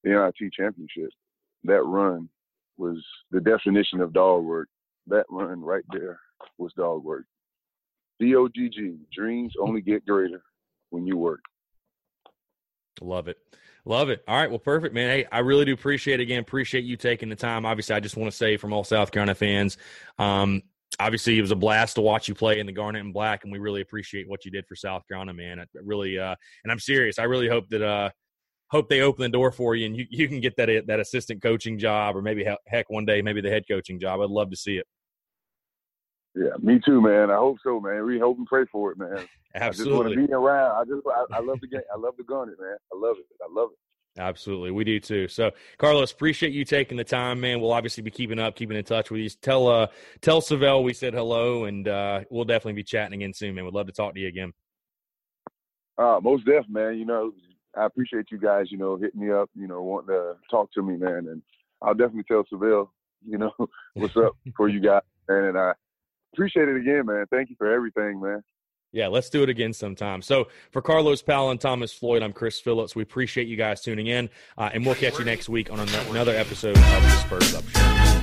the NIT championship. That run was the definition of dog work. That run right there was dog work. D O G G. Dreams only get greater when you work. Love it. Love it. All right. Well, perfect, man. Hey, I really do appreciate it again. Appreciate you taking the time. Obviously, I just want to say from all South Carolina fans, um, obviously it was a blast to watch you play in the garnet and black, and we really appreciate what you did for South Carolina, man. I really, uh, and I'm serious. I really hope that, uh, hope they open the door for you and you, you can get that that assistant coaching job, or maybe heck one day maybe the head coaching job. I'd love to see it. Yeah, me too, man. I hope so, man. We hope and pray for it, man. Absolutely. I just want to be around. I just, I, I love the game. I love the gun, it, man. I love it. I love it. Absolutely, we do too. So, Carlos, appreciate you taking the time, man. We'll obviously be keeping up, keeping in touch with you. Tell uh, tell Savell we said hello, and uh, we'll definitely be chatting again soon, man. We'd love to talk to you again. Uh, most def, man. You know, I appreciate you guys. You know, hitting me up. You know, wanting to talk to me, man. And I'll definitely tell Savell, you know, <laughs> what's up for you guys, man. And I appreciate it again, man. Thank you for everything, man. Yeah, let's do it again sometime. So for Carlos Powell and Thomas Floyd, I'm Chris Phillips. We appreciate you guys tuning in, uh, and we'll catch you next week on another episode of the Spurs Up Show.